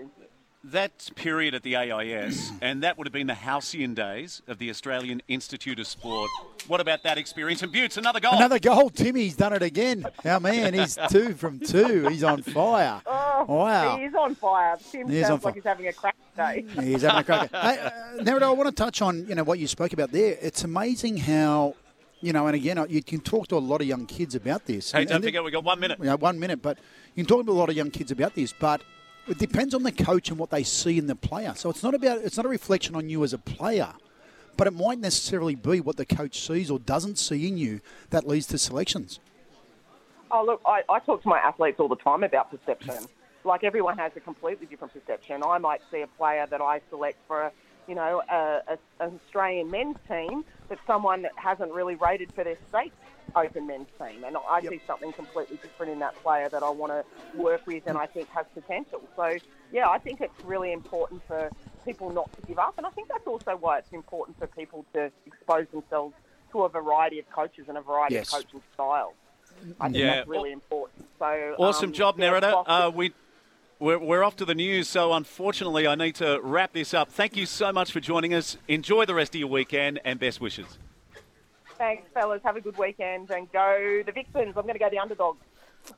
That period at the AIS, and that would have been the halcyon days of the Australian Institute of Sport. What about that experience? And Buttes, another goal. Another goal. Timmy's done it again. Our man, he's two from two. He's on fire. Oh, Wow. he is on fire. Tim He sounds on fire. like he's having a crack day. He's having a crack. hey, uh, Nerida, I want to touch on you know what you spoke about there. It's amazing how you know, and again, you can talk to a lot of young kids about this. Hey, And- don't and forget, we've got one minute. you know, one minute, but you can talk to a lot of young kids about this, but it depends on the coach and what they see in the player. So it's not about it's not a reflection on you as a player, but it might necessarily be what the coach sees or doesn't see in you that leads to selections. Oh, look, I, I talk to my athletes all the time about perception. Like everyone has a completely different perception. I might see a player that I select for, a, you know, a, a, an Australian men's team, but someone that hasn't really rated for their state open men's team, and I see something completely different in that player that I want to work with, and I think has potential. So, yeah, I think it's really important for people not to give up, and I think that's also why it's important for people to expose themselves to a variety of coaches and a variety Yes. of coaching styles. I think Yeah. that's really important. So Awesome um, job, yeah, Nerida. Uh, we, we're, we're off to the news, so unfortunately, I need to wrap this up. Thank you so much for joining us. Enjoy the rest of your weekend, and best wishes. Thanks, fellas. Have a good weekend and go the Vixens. I'm going to go the underdog.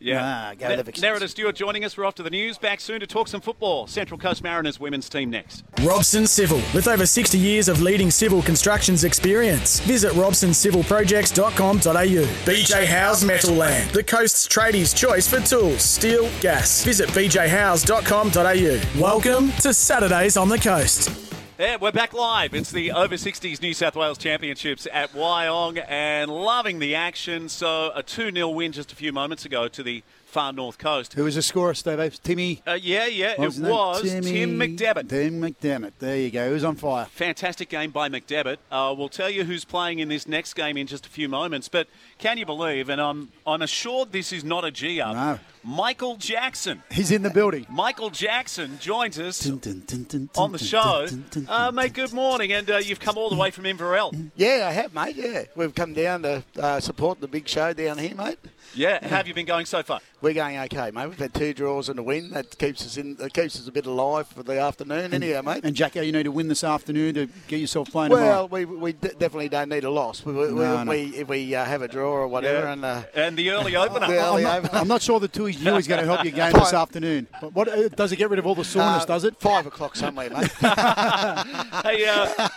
Yeah. Ah, go the Vixens. Nerida Stewart joining us. We're off to the news. Back soon to talk some football. Central Coast Mariners women's team next. Robson Civil, with over 60 years of leading civil constructions experience. Visit robsoncivilprojects.com.au. BJ House Metal Land, the coast's tradies' choice for tools, steel, gas. Visit bjhouse.com.au. Welcome to Saturdays on the Coast. Yeah, we're back live. It's the Over 60s New South Wales Championships at Wyong and loving the action. So, a 2 0 win just a few moments ago to the far north coast. Who was the scorer, Steve? Timmy. Uh, yeah, yeah, it was Timmy- Tim McDevitt. Tim McDermott. There you go. Who's on fire? Fantastic game by McDevitt. Uh, we'll tell you who's playing in this next game in just a few moments. But can you believe, and I'm, I'm assured this is not a G up, No. Michael Jackson. He's in the building. Michael Jackson joins us Dun, dun, dun, on the show. Uh, mate, good morning. And uh, you've come all the way from Inverell. Yeah, I have, mate. Yeah, we've come down to uh, support the big show down here, mate. Yeah, how have you been going so far? We're going okay, mate. We've had two draws and a win. That keeps us in. That keeps us a bit alive for the afternoon, anyhow, mate. And Jacko, you need to win this afternoon to get yourself playing well, tomorrow. we, we d- definitely don't need a loss. We, we, No, no. we if we uh, have a draw or whatever, Yeah. and uh, And the early opener. the early I'm, not, over. I'm not sure the Tooheys New is going to help your game this afternoon. But what uh, does it get rid of all the soreness? Uh, does it? Five o'clock somewhere, mate. Hey, uh,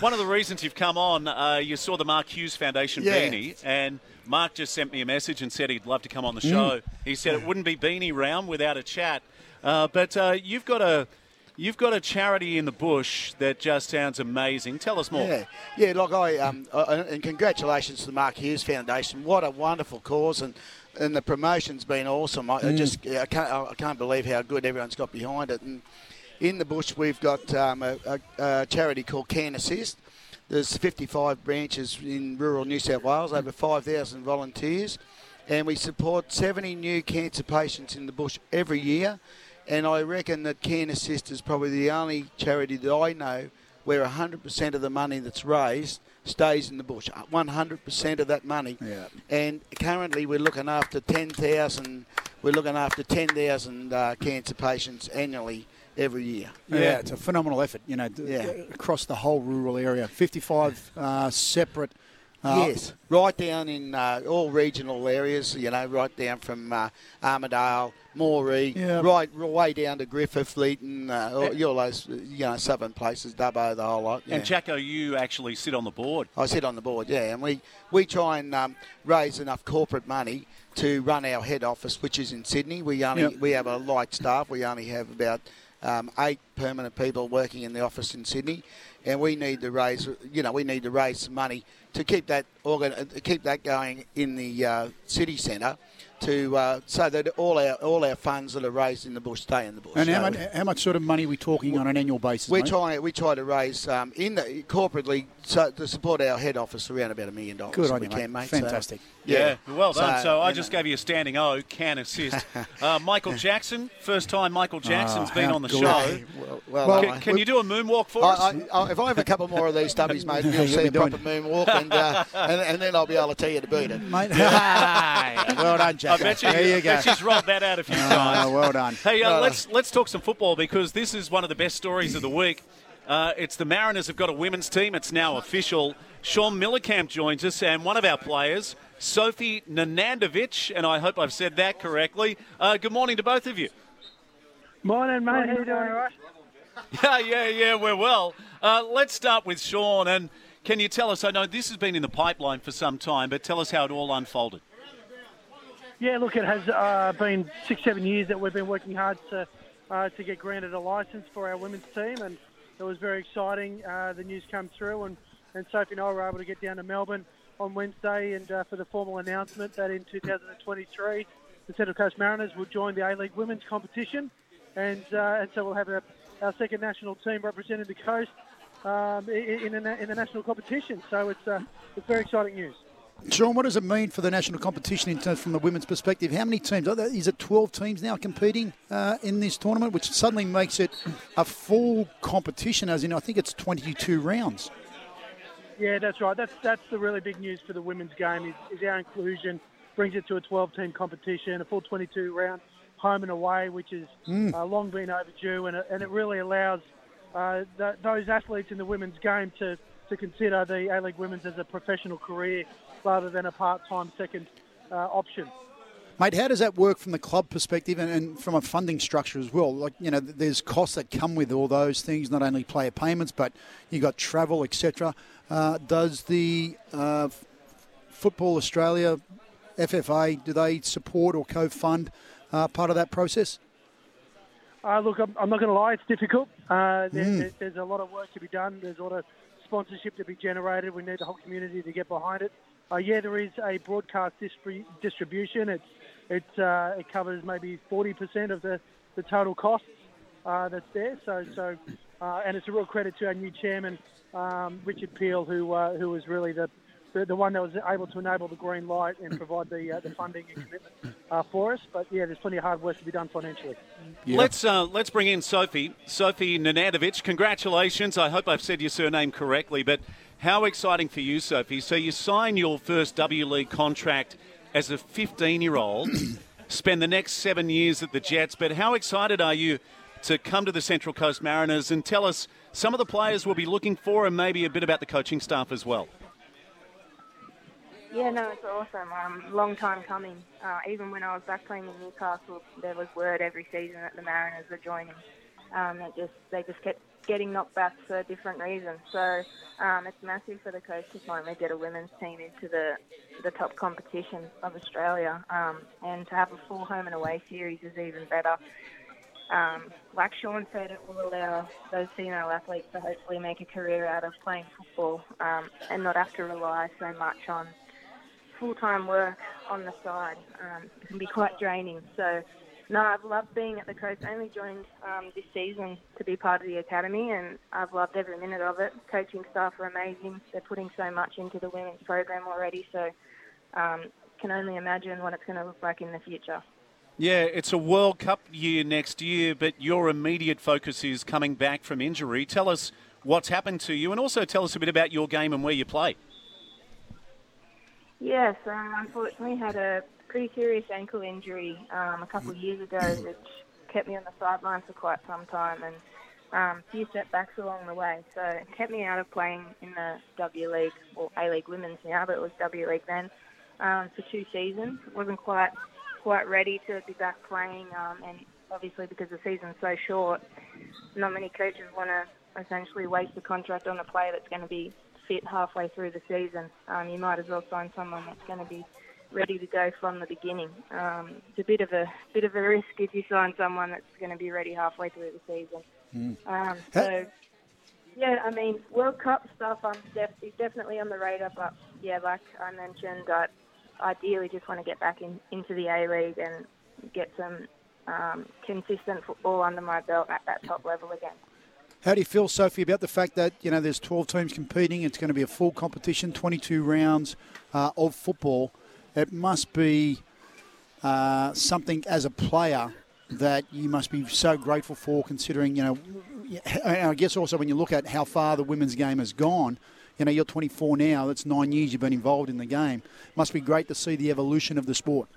one of the reasons you've come on, uh, you saw the Mark Hughes Foundation Yeah. beanie, and Mark just sent me a message and said he'd love to come on the Mm. show. He said it wouldn't be beanie round without a chat. Uh, but uh, you've got a you've got a charity in the bush that just sounds amazing. Tell us more. Yeah, yeah. Like I, um, uh, and congratulations to the Mark Hughes Foundation. What a wonderful cause, and and the promotion's been awesome. I, I just I can't I can't believe how good everyone's got behind it. And in the bush, we've got um, a, a, a charity called CanAssist. There's 55 branches in rural New South Wales, over 5,000 volunteers, and we support 70 new cancer patients in the bush every year. And I reckon that CanAssist is probably the only charity that I know where 100% of the money that's raised stays in the bush. 100% of that money. Yeah. And currently we're looking after 10,000. We're looking after 10,000 uh, cancer patients annually every year. Yeah, it's a phenomenal effort, you know, d- Yeah. across the whole rural area. 55 uh, separate. Uh, yes, right down in uh, all regional areas, you know, right down from uh, Armidale, Moree, Yeah. right, right way down to Griffith, Leeton, uh, all, all those, you know, southern places, Dubbo, the whole lot. Yeah. And Jacko, you actually sit on the board. I sit on the board, yeah, and we, we try and um, raise enough corporate money to run our head office, which is in Sydney. We only Yep. we have a light staff. We only have about um, eight permanent people working in the office in Sydney, and we need to raise you know we need to raise some money to keep that organ uh, keep that going in the uh, city centre. To uh, so that all our all our funds that are raised in the bush stay in the bush. And how much, how much sort of money are we talking on an annual basis? we try we try to raise um, in the corporately so to support our head office around about a million dollars. Good on we you, can, mate. mate. So, Fantastic. Yeah, well done. So, I just know. gave you a standing O, CanAssist. Uh, Michael Jackson, first time Michael Jackson's Oh, been on the good. show. Well, well, Well, I- Can, can you do a moonwalk for us? I, I, I, if I have a couple more of these stubbies, mate, You'll you'll see be a doing proper moonwalk, and, uh, and and then I'll be able to tell you to beat it. Mate. well done, I bet you, there you I go. bet she's rolled that out a few Ah, times. well done. Hey, uh, let's let's talk some football because this is one of the best stories of the week. Uh, it's the Mariners have got a women's team. It's now official. Shaun Mielekamp joins us, and one of our players, Sophie Nanandovic, and I hope I've said that correctly. Uh, good morning to both of you. Morning, mate. How you doing, all right? Yeah, yeah, yeah, we're well. Uh, let's start with Sean, and can you tell us? I know this has been in the pipeline for some time, but tell us how it all unfolded. Yeah, look, it has uh, been six, seven years that we've been working hard to uh, to get granted a license for our women's team, and it was very exciting. Uh, the news came through, and, and Sophie and I were able to get down to Melbourne on Wednesday, and uh, for the formal announcement that in 2023 the Central Coast Mariners will join the A League women's competition, and uh, and so we'll have a, our second national team representing the coast um, in, in, the, in national competition. So it's uh, it's very exciting news. Sean, what does it mean for the national competition in terms from the women's perspective? How many teams? Is it 12 teams now competing uh, in this tournament, which suddenly makes it a full competition, as in, I think it's 22 rounds. Yeah, that's right. That's that's the really big news for the women's game is, is our inclusion brings it to a 12-team competition, a full 22 round home and away, which has uh, long been overdue, and it, and it really allows uh, th- those athletes in the women's game to, to consider the A League Women's as a professional career rather than a part-time second uh, option. Mate, how does that work from the club perspective and, and from a funding structure as well? Like, you know, there's costs that come with all those things, not only player payments, but you've got travel, etc. Uh, does the uh, Football Australia, FFA, do they support or co-fund uh, part of that process? Uh, look, I'm, I'm not going to lie, it's difficult. Uh, there, there, there's a lot of work to be done. There's a lot of sponsorship to be generated. We need the whole community to get behind it. Uh, yeah, there is a broadcast distri- distribution. It's it uh, it covers maybe 40% of the, the total costs uh, that's there. So so uh, and it's a real credit to our new chairman um, Richard Peil, who uh, who was really the, the the one that was able to enable the green light and provide the uh, the funding and commitment uh, for us. But yeah, there's plenty of hard work to be done financially. Let's uh, let's bring in Sophie, Sophie Nenadovic. Congratulations! I hope I've said your surname correctly. But how exciting for you, Sophie? So you sign your first W League contract as a 15-year-old, spend the next seven years at the Jets. But how excited are you to come to the Central Coast Mariners and tell us some of the players we'll be looking for, and maybe a bit about the coaching staff as well? Yeah, no, it's awesome. Um, long time coming. Uh, even when I was back playing in Newcastle, there was word every season that the Mariners were joining. Um, it just they just kept getting knocked back for different reasons. So um, it's massive for the coast to finally get a women's team into the the top competition of Australia, um, and to have a full home and away series is even better. um, like Sean said, it will allow those female athletes to hopefully make a career out of playing football um, and not have to rely so much on full-time work on the side. Um, it can be quite draining. So, no, I've loved being at the coast. I only joined um, this season to be part of the academy, and I've loved every minute of it. Coaching staff are amazing. They're putting so much into the women's program already. So, um, can only imagine what it's going to look like in the future. Yeah, it's a World Cup year next year, but your immediate focus is coming back from injury. Tell us what's happened to you, and also tell us a bit about your game and where you play. Yes, um, unfortunately had a pretty serious ankle injury um, a couple of years ago, which kept me on the sidelines for quite some time, and um, a few setbacks along the way. So it kept me out of playing in the W League or A League Women's now, but it was W League then um, for two seasons. wasn't quite quite ready to be back playing, um, and obviously because the season's so short, not many coaches want to essentially waste a contract on a player that's going to be halfway through the season. Um, you might as well sign someone that's going to be ready to go from the beginning. Um, it's a bit of a bit of a risk if you sign someone that's going to be ready halfway through the season. Mm. Um, so, yeah, I mean, World Cup stuff um, def- is definitely on the radar, but yeah, like I mentioned, I ideally just want to get back in, into the A League and get some um, consistent football under my belt at that top level again. How do you feel, Sophie, about the fact that you know there's 12 teams competing? It's going to be a full competition, 22 rounds uh, of football. It must be uh, something as a player that you must be so grateful for, considering you know. I guess also when you look at how far the women's game has gone, you know you're 24 now. That's nine years you've been involved in the game. Must be great to see the evolution of the sport.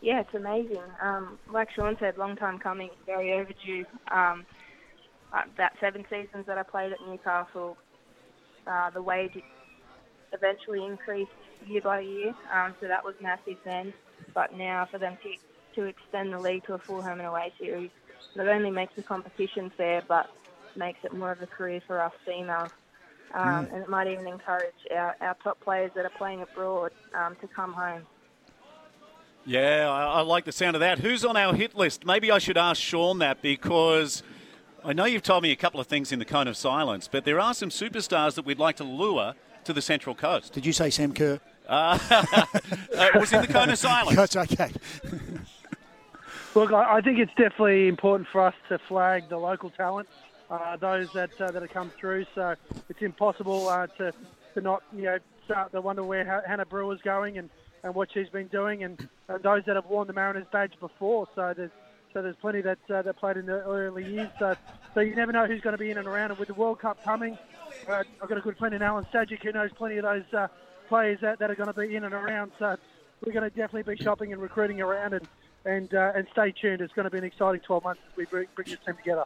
Yeah, it's amazing. Um, like Sean said, long time coming, very overdue. Um, uh, about seven seasons that I played at Newcastle, uh, the wage eventually increased year by year, um, so that was massive then. But now for them to to extend the league to a full home and away series, not only makes the competition fair, but makes it more of a career for us females. Um, Mm. And it might even encourage our, our top players that are playing abroad um, to come home. Yeah, I, I like the sound of that. Who's on our hit list? Maybe I should ask Sean that because I know you've told me a couple of things in the cone of silence, but there are some superstars that we'd like to lure to the Central Coast. Did you say Sam Kerr? Uh, it was in the cone of silence. That's okay. Look, I I think it's definitely important for us to flag the local talent, uh, those that uh, that have come through. So it's impossible uh, to to not you know start to wonder where Ha- Hannah Brewer's going and, and what she's been doing, and, and those that have worn the Mariners badge before. So there's so there's plenty that uh, that played in the early years. So so you never know who's going to be in and around. And with the World Cup coming, uh, I've got a good friend in Alan Stajic who knows plenty of those uh, players that, that are going to be in and around. So we're going to definitely be shopping and recruiting around and and uh, and stay tuned. It's going to be an exciting 12 months as we bring, bring this team together.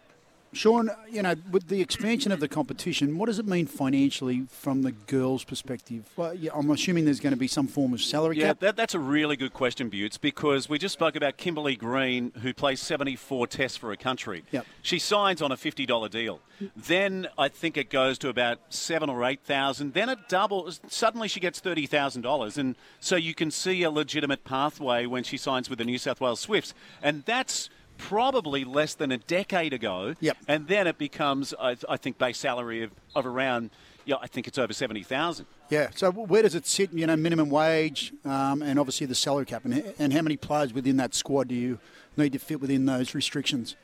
Sean, you know, with the expansion of the competition, what does it mean financially from the girls' perspective? Well, yeah, I'm assuming there's going to be some form of salary Yeah, cap. that, that's a really good question, Butts, because we just spoke about Kimberlee Green, who plays 74 tests for a country. Yep. She signs on a $50 deal. Then I think it goes to about seven or 8,000. Then it doubles. Suddenly she gets $30,000. And so you can see a legitimate pathway when she signs with the New South Wales Swifts. And that's probably less than a decade ago. Yep. And then it becomes, I, I think, base salary of, of around, yeah, I think it's over 70,000. Yeah. So where does it sit? You know, minimum wage, um, and obviously the salary cap, and, and how many players within that squad do you need to fit within those restrictions?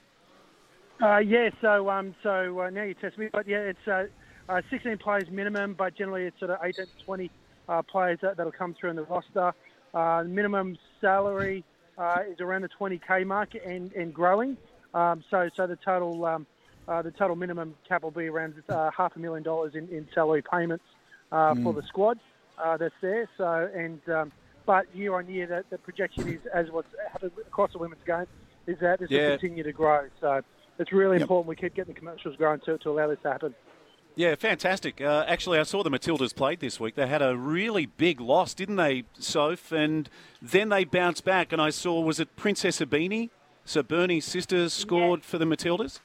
Uh, yeah, so um, so uh, now you test me, but yeah, it's uh, uh, 16 players minimum, but generally it's sort of 18 to 20 uh, players that, that'll come through in the roster. Uh, minimum salary uh, is around the 20k mark and, and growing. Um, so so the total um, uh, the total minimum cap will be around uh, half a million dollars in, in salary payments uh, for Mm. the squad uh, that's there. So and um, but year on year, the, the projection is as what's happened across the women's game is that this Yeah. will continue to grow. So it's really Yep. important we keep getting the commercials growing to, to allow this to happen. Yeah, fantastic. Uh, actually, I saw the Matildas played this week. They had a really big loss, didn't they, Soph? And then they bounced back, and I saw, was it Princess Ibini? So Bernie's sister scored for the Matildas?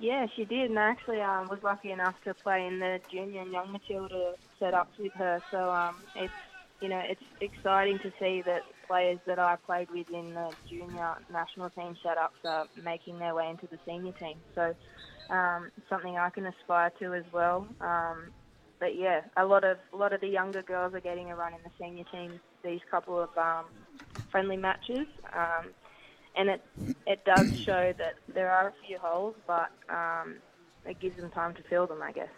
Yeah, she did, and I actually um, was lucky enough to play in the junior and young Matilda set setups with her. So um, it's you know, it's exciting to see that players that I played with in the junior national team setups are making their way into the senior team. So um, something I can aspire to as well. Um, but yeah, a lot of a lot of the younger girls are getting a run in the senior team these couple of um, friendly matches, um, and it it does show that there are a few holes, but um, it gives them time to fill them, I guess.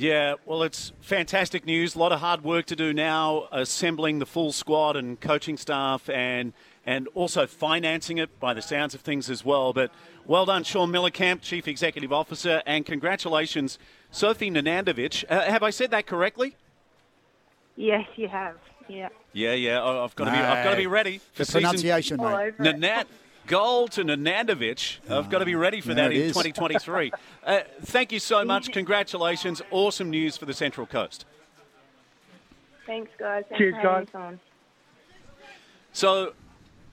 Yeah, well, it's fantastic news. A lot of hard work to do now, assembling the full squad and coaching staff, and and also financing it by the sounds of things as well. But well done, Shaun Mielekamp, Chief Executive Officer, and congratulations, Sophie Nanandovich. Uh, have I said that correctly? Yes, you have. Yeah. Yeah, yeah. I- I've got to be. I've got to be ready for The pronunciation, All mate. over. Nanat, gold to Nanandovich. I've got to be ready for There that in is. 2023. uh, thank you so much. Congratulations. Awesome news for the Central Coast. Thanks, guys. Thanks Cheers, guys. So,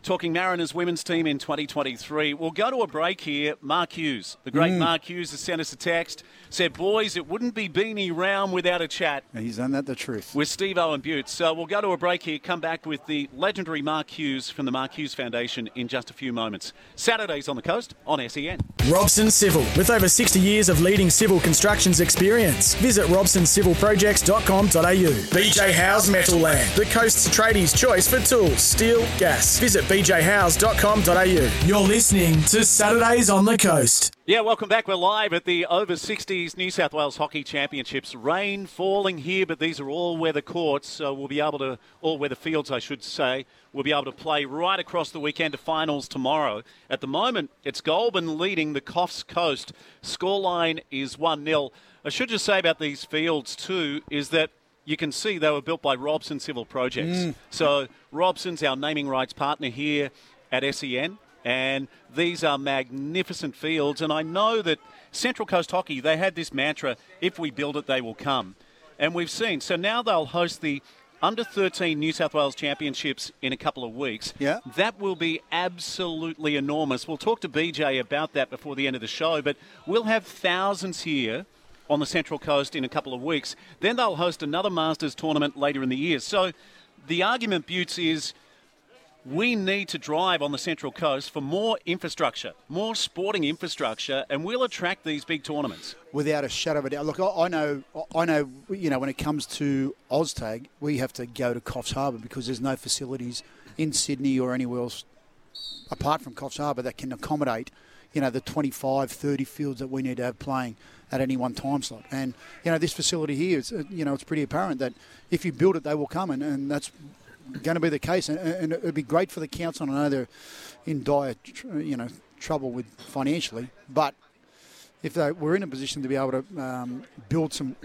talking Mariners women's team in 2023, we'll go to a break here. Mark Hughes, the great Mark Hughes, has sent us a text. Said, boys, it wouldn't be Beanie Round without a chat He's done that the truth. with Steve Owen Butte. So we'll go to a break here, come back with the legendary Mark Hughes from the Mark Hughes Foundation in just a few moments. Saturdays on the coast on SEN. Robson Civil, with over 60 years of leading civil constructions experience. Visit robsoncivilprojects.com.au. BJ House Metal Land, the coast's tradies' choice for tools, steel, gas. Visit bjhouse.com.au. You're listening to Saturdays on the Coast. Yeah, welcome back. We're live at the over 60s New South Wales Hockey Championships. Rain falling here, but these are all weather courts, so we'll be able to, all weather fields, I should say. We'll be able to play right across the weekend to finals tomorrow. At the moment, it's Goulburn leading the Coffs Coast. Scoreline is 1 0. I should just say about these fields, too, is that you can see they were built by Robson Civil Projects. Mm. So Robson's our naming rights partner here at SEN. And these are magnificent fields. And I know that Central Coast Hockey, they had this mantra if we build it, they will come. And we've seen. So now they'll host the under 13 New South Wales Championships in a couple of weeks. Yeah. That will be absolutely enormous. We'll talk to BJ about that before the end of the show, but we'll have thousands here on the Central Coast in a couple of weeks. Then they'll host another Masters tournament later in the year. So the argument, Buttes, is we need to drive on the Central Coast for more infrastructure, more sporting infrastructure, and we'll attract these big tournaments. without a shadow of a doubt. Look, I, know, I know. You know, when it comes to OzTag, we have to go to Coffs Harbour because there's no facilities in Sydney or anywhere else apart from Coffs Harbour that can accommodate, you know, the 25, 30 fields that we need to have playing at any one time slot. And you know, this facility here is, uh, you know, it's pretty apparent that if you build it, they will come, and, and that's going to be the case. And, and it'd be great for the council. I know they're in dire, tr- you know, trouble with financially, but if they were in a position to be able to um, build some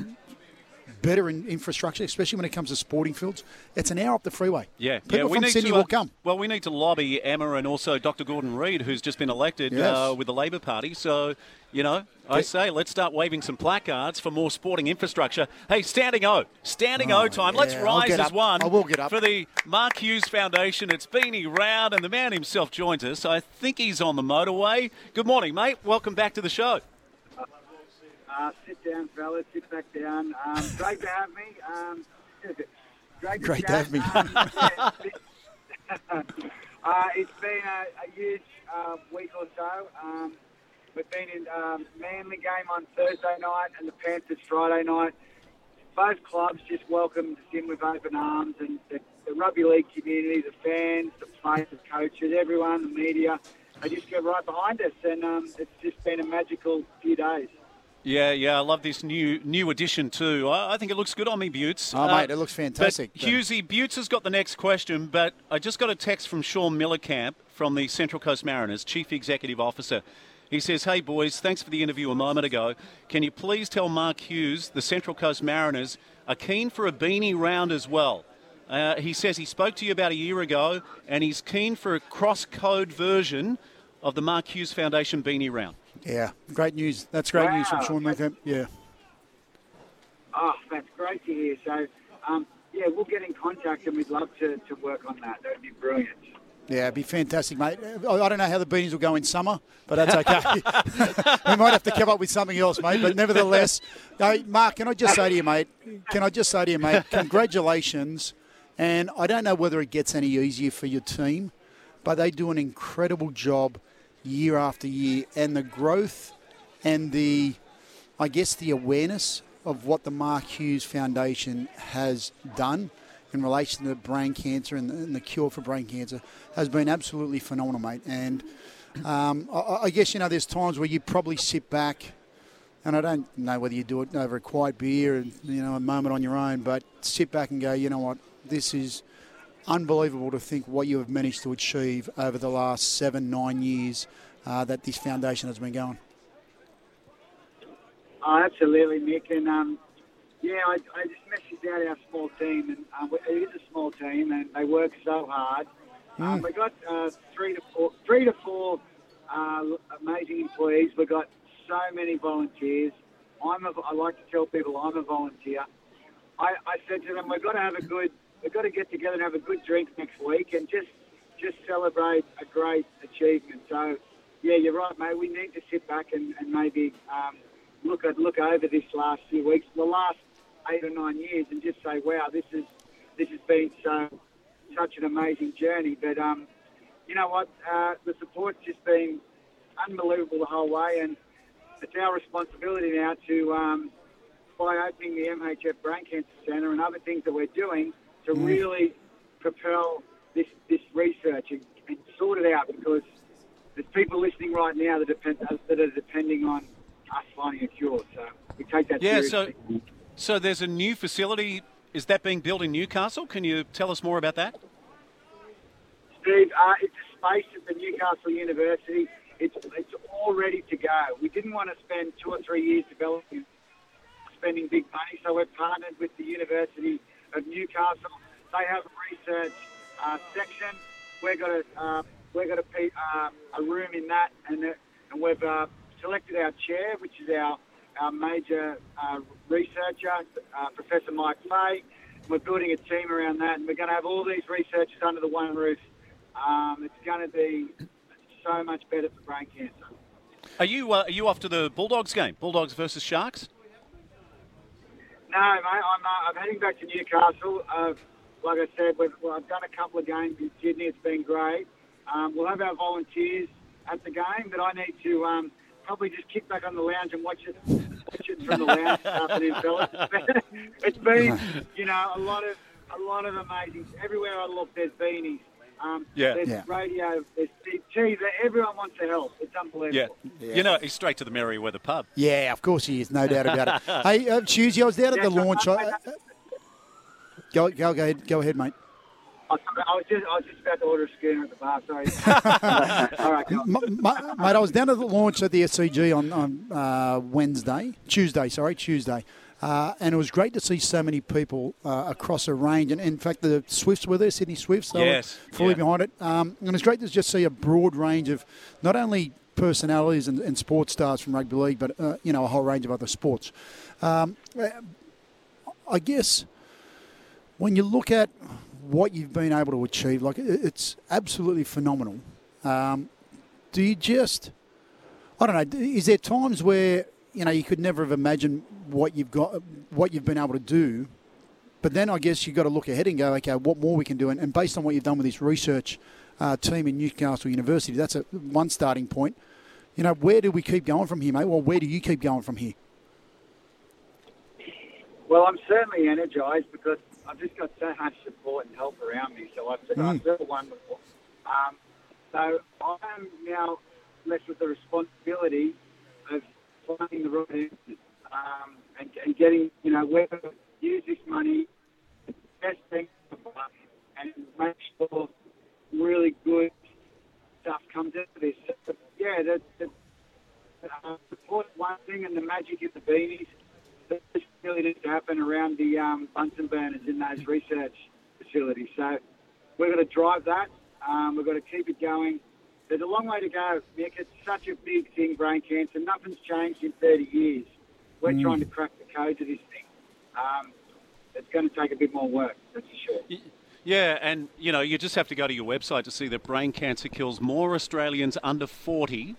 better in infrastructure, especially when it comes to sporting fields, it's an hour up the freeway. Yeah, people yeah, we from need Sydney to, uh, will come. Well, we need to lobby Emma and also Dr. Gordon Reid, who's just been elected Yes. uh, with the Labor Party. So, you know, I say let's start waving some placards for more sporting infrastructure. Hey, standing O, standing O time. Let's Oh, yeah, I'll rise as one. I will get up. for the Mark Hughes Foundation. It's Beanie Round, and the man himself joins us. I think he's on the motorway. Good morning, mate. Welcome back to the show. Uh, sit down, fellas. Sit back down. Um, great to have me. Um, great to, Great to have me. Um, yeah, uh, it's been a, a huge uh, week or so. We've been in um, Manly game on Thursday night and the Panthers Friday night. Both clubs just welcomed us in with open arms, and the, the rugby league community, the fans, the players, the coaches, everyone, the media, they just get right behind us, and um, it's just been a magical few days. Yeah, yeah, I love this new new addition too. I, I think it looks good on me, Buttes. Oh, mate, it looks fantastic. But Hughesy, Buttes has got the next question, but I just got a text from Shaun Mielekamp from the Central Coast Mariners, Chief Executive Officer. He says, Hey, boys, thanks for the interview a moment ago. Can you please tell Mark Hughes the Central Coast Mariners are keen for a beanie round as well? Uh, he says he spoke to you about a year ago and he's keen for a cross code version of the Mark Hughes Foundation beanie round. Yeah, great news. That's great news from Wow. Shaun Mielekamp. Yeah. Oh, that's great to hear. So, um, yeah, we'll get in contact and we'd love to, to work on that. That would be brilliant. Yeah, it'd be fantastic, mate. I don't know how the beanies will go in summer, but that's okay. we might have to come up with something else, mate. But nevertheless, hey, Mark, can I just say to you, mate? Can I just say to you, mate? Congratulations, And I don't know whether it gets any easier for your team, but they do an incredible job year after year. And the growth and the, I guess, the awareness of what the Mark Hughes Foundation has done in relation to brain cancer and the, and the cure for brain cancer has been absolutely phenomenal, mate. And um, I, I guess, you know, there's times where you probably sit back and I don't know whether you do it over a quiet beer and you know a moment on your own, but sit back and go, you know what, this is unbelievable to think what you have managed to achieve over the last seven, nine years uh, that this foundation has been going. Oh, absolutely, Mick, and um, yeah, I, I just messaged out our small team, and um, it is a small team, and they work so hard. Um, Mm. we got uh, three to four, three to four uh, amazing employees. We got so many volunteers. I'm a, I like to tell people I'm a volunteer. I, I said to them, we've got to have a good, we've got to get together and have a good drink next week and just just celebrate a great achievement. So, yeah, you're right, mate. We need to sit back and, and maybe um, look at look over this last few weeks, the last eight or nine years, and just say, wow, this is this has been so such an amazing journey. But um, you know what? Uh, the support's just been unbelievable the whole way, and it's our responsibility now to, um, by opening the MHF Brain Cancer Centre and other things that we're doing, to Mm. really propel this this research and, and sort it out because there's people listening right now that depend that are depending on us finding a cure. So we take that Yeah, seriously. so so there's a new facility. Is that being built in Newcastle? Can you tell us more about that? Steve, uh, it's a space at the Newcastle University. It's it's all ready to go. We didn't want to spend two or three years developing, spending big money, so we're partnered with the University of Newcastle. They have a research uh, section. We're got a uh, we're got a, uh, a room in that, and and we've uh, selected our chair, which is our our major uh, researcher, uh, Professor Mike Fay. We're building a team around that, and we're going to have all these researchers under the one roof. Um, it's going to be so much better for brain cancer. Are you uh, are you off to the Bulldogs game? Bulldogs versus Sharks? No, mate, I'm, uh, I'm heading back to Newcastle. Uh, like I said, we've, well, I've done a couple of games in Sydney. It's been great. Um, we'll have our volunteers at the game, but I need to um, probably just kick back on the lounge and watch it, watch it from the lounge this afternoon, fellas. it's been, you know, a lot of a lot of amazing. Everywhere I look, there's beanies. Um, Yeah. There's Yeah. radio. There's TV. Everyone wants to help. It's unbelievable. Yeah. unbelievable. You know, he's straight to the Merewether pub. Yeah, of course he is, no doubt about it. hey, uh, Tuesday, I was down at the launch. I, uh, go, go, go ahead, go ahead, mate. I I was just I was just about to order a schooner at the bar. Sorry. All right. go on. M- m- mate, I was down at the launch at the SCG on, on uh, Wednesday, Tuesday, sorry, Tuesday. Uh, and it was great to see so many people uh, across a range. And in fact, the Swifts were there, Sydney Swifts. They Yes, were fully yeah. behind it. Um, and it's great to just see a broad range of not only personalities and, and sports stars from rugby league, but uh, you know a whole range of other sports. Um, I guess when you look at what you've been able to achieve, like it's absolutely phenomenal. Um, do you just, I don't know, is there times where you know you could never have imagined what you've got, what you've been able to do, but then I guess you've got to look ahead and go, okay, what more we can do, and, and based on what you've done with this research uh, team in Newcastle University, that's a one starting point. You know, where do we keep going from here, mate? Well, where do you keep going from here? Well, I'm certainly energised because I've just got so much support and help around me. So I feel, I Mm. feel wonderful. Um, so I'm now left with the responsibility of finding the right answers um, and, and getting, you know, where to use this money, the best thing for the buck, and make sure really good stuff comes out of this. So, yeah, the, the uh, support one thing, and the magic is the beanies. This really needs to happen around the um, Bunsen burners in those research facilities. So we're going to drive that. Um, we've got to keep it going. There's a long way to go, Mick. It's such a big thing, brain cancer. Nothing's changed in 30 years. We're Mm. trying to crack the code to this thing. Um, it's going to take a bit more work, that's for sure. Yeah, and you know, you just have to go to your website to see that brain cancer kills more Australians under 40,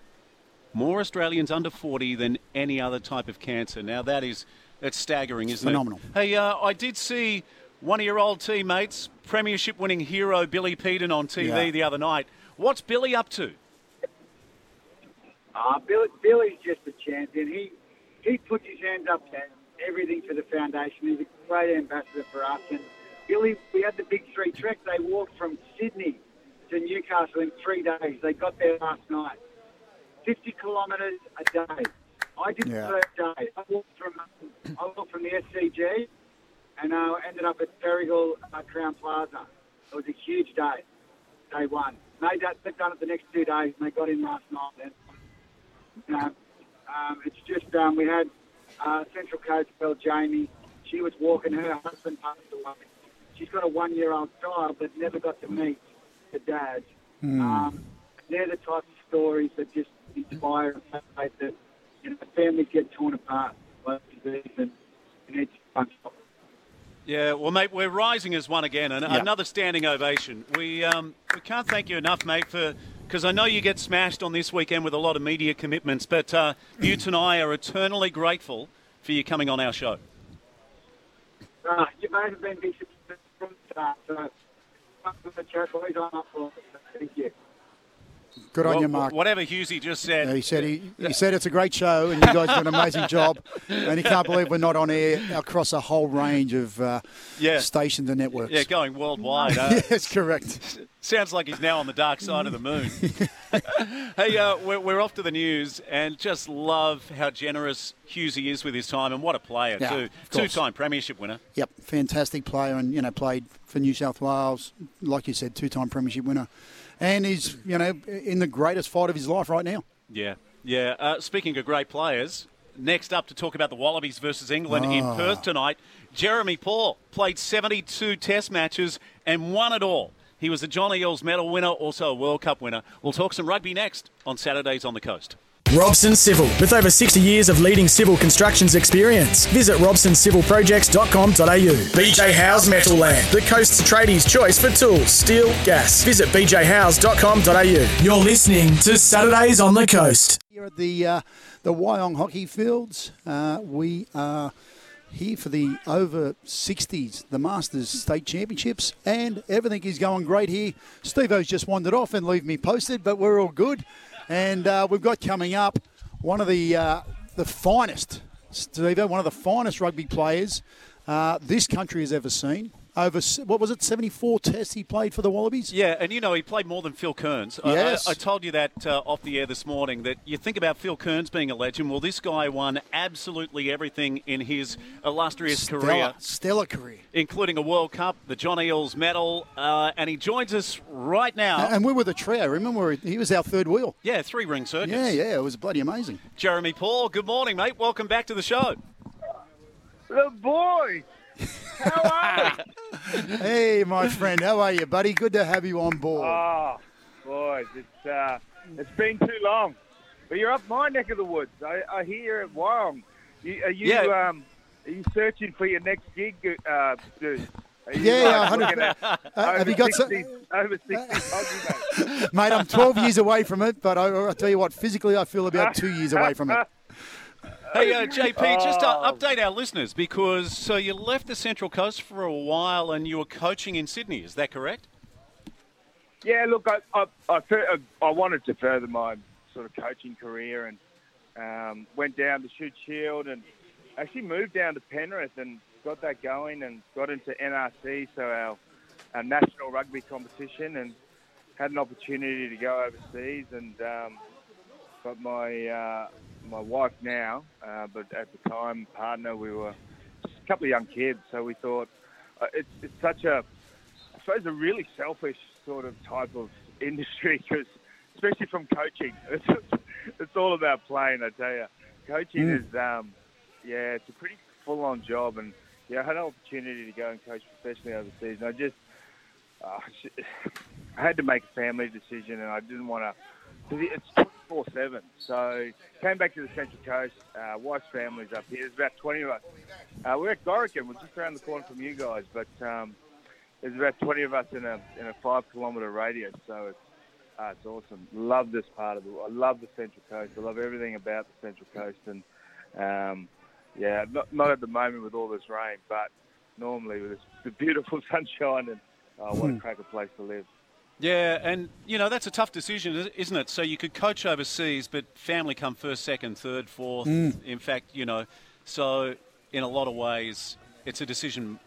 more Australians under 40 than any other type of cancer. Now that is that's staggering, isn't Phenomenal. it? Hey, uh, I did see one of your old teammates, premiership winning hero Billy Peden on TV Yeah. the other night. What's Billy up to? Uh, Billy, Billy's just a champion. He he puts his hands up to everything for the foundation. He's a great ambassador for us. And Billy, we had the big three trek. They walked from Sydney to Newcastle in three days. They got there last night. 50 kilometres a day. I did Yeah. the first day. I walked from I walked from the SCG and uh, ended up at Ferryhill uh, Crowne Plaza. It was a huge day, day one. Made that, they've done it the next two days, and they got in last night. And, you know, um, it's just um, we had uh, Central Coast girl Jamie. She was walking. Her husband passed away. She's got a one-year-old child, but never got to meet the dad. Um, they're the types of stories that just inspire and motivate that you know families get torn apart by disease and you need to. Yeah, well, mate, we're rising as one again, and Yeah. another standing ovation. We um, we can't thank you enough, mate, for because I know you get smashed on this weekend with a lot of media commitments, but uh, Bute and I are eternally grateful for you coming on our show. Uh, you both have been big from the start, so welcome to the chat, boys. I'm up for it. Thank you. Good on Well, you, Mark. Whatever Hughesy just said. Yeah, he said he, he said it's a great show and you guys do an amazing job, and he can't believe we're not on air across a whole range of uh, Yeah. stations and networks. Yeah, going worldwide. Uh, yes, correct. Sounds like he's now on the dark side of the moon. hey, uh, we're, we're off to the news and just love how generous Hughesy is with his time and what a player, Yeah, too. Two-time premiership winner. Yep, fantastic player, and you know played for New South Wales, like you said, two-time premiership winner, and he's you know in the greatest fight of his life right now. Yeah, yeah. Uh, speaking of great players, next up to talk about the Wallabies versus England in Ah. Perth tonight, Jeremy Paul played 72 Test matches and won it all. He was a John Eales medal winner, also a World Cup winner. We'll talk some rugby next on Saturdays on the Coast. Robson Civil, with over 60 years of leading civil constructions experience. Visit robsoncivilprojects.com.au. BJ House Metal Land, the coast's tradies' choice for tools, steel, gas. Visit bjhouse.com.au. You're listening to Saturdays on the Coast. Here at the uh, the Wyong Hockey Fields, uh, we are here for the over 60s, the Masters State Championships, and everything is going great here. Steve-O's just wandered off and leave me posted, but we're all good. And uh, we've got coming up one of the uh, the finest, Steve-O, one of the finest rugby players uh, this country has ever seen. Over, what was it, 74 tests he played for the Wallabies? Yeah, and you know, he played more than Phil Kearns. I- Yes. I, I told you that uh, off the air this morning that you think about Phil Kearns being a legend. Well, this guy won absolutely everything in his illustrious career. Stellar, stellar career. including a World Cup, the John Eales medal, uh, and he joins us right now. And we were the trio. Remember, he was our third wheel. yeah, three ring circus. Yeah, yeah, it was bloody amazing. Jeremy Paul, good morning, mate. Welcome back to the show. The boy. How are you? Hey, my friend, how are you, buddy? Good to have you on board. oh, boys, it's uh, it's been too long. But you're up my neck of the woods. I, I hear you're at Wyong. You, are you Yeah. um, are you searching for your next gig, uh, dude? Are you, Yeah, like, 100 looking Uh, have you got some- over 60 mate? Mate, I'm 12 years away from it, but I, I'll tell you what, physically, I feel about two years away from it. Hey, uh, JP, just uh, Oh. update our listeners because so you left the Central Coast for a while and you were coaching in Sydney. Is that correct? Yeah, look, I, I, I, I wanted to further my sort of coaching career and um, went down to Shute Shield and actually moved down to Penrith and got that going and got into NRC, so our, our national rugby competition, and had an opportunity to go overseas. And um, got my uh, my wife now, uh, but at the time partner, we were just a couple of young kids, so we thought uh, it's it's such a I suppose a really selfish sort of type of industry because, especially from coaching, it's, it's all about playing. I tell you, coaching Mm. is um, yeah, it's a pretty full-on job, and yeah, I had an opportunity to go and coach professionally overseas, and I just uh, I had to make a family decision, and I didn't want to. It's twenty-four seven, so came back to the Central Coast. Uh, wife's family's up here. There's about twenty of us. Uh, we're at Gorokan. We're just around the corner from you guys, but um, there's about 20 of us in a in a five kilometre radius, so it's uh, it's awesome. Love this part of the. I love the Central Coast. I love everything about the Central Coast, and um, yeah, not, not at the moment with all this rain, but normally with this, the beautiful sunshine and oh, what a Hmm. cracker place to live. Yeah, and you know that's a tough decision, isn't it? So you could coach overseas, but family come first, second, third, fourth. Mm. In fact, you know, so in a lot of ways, it's a decision.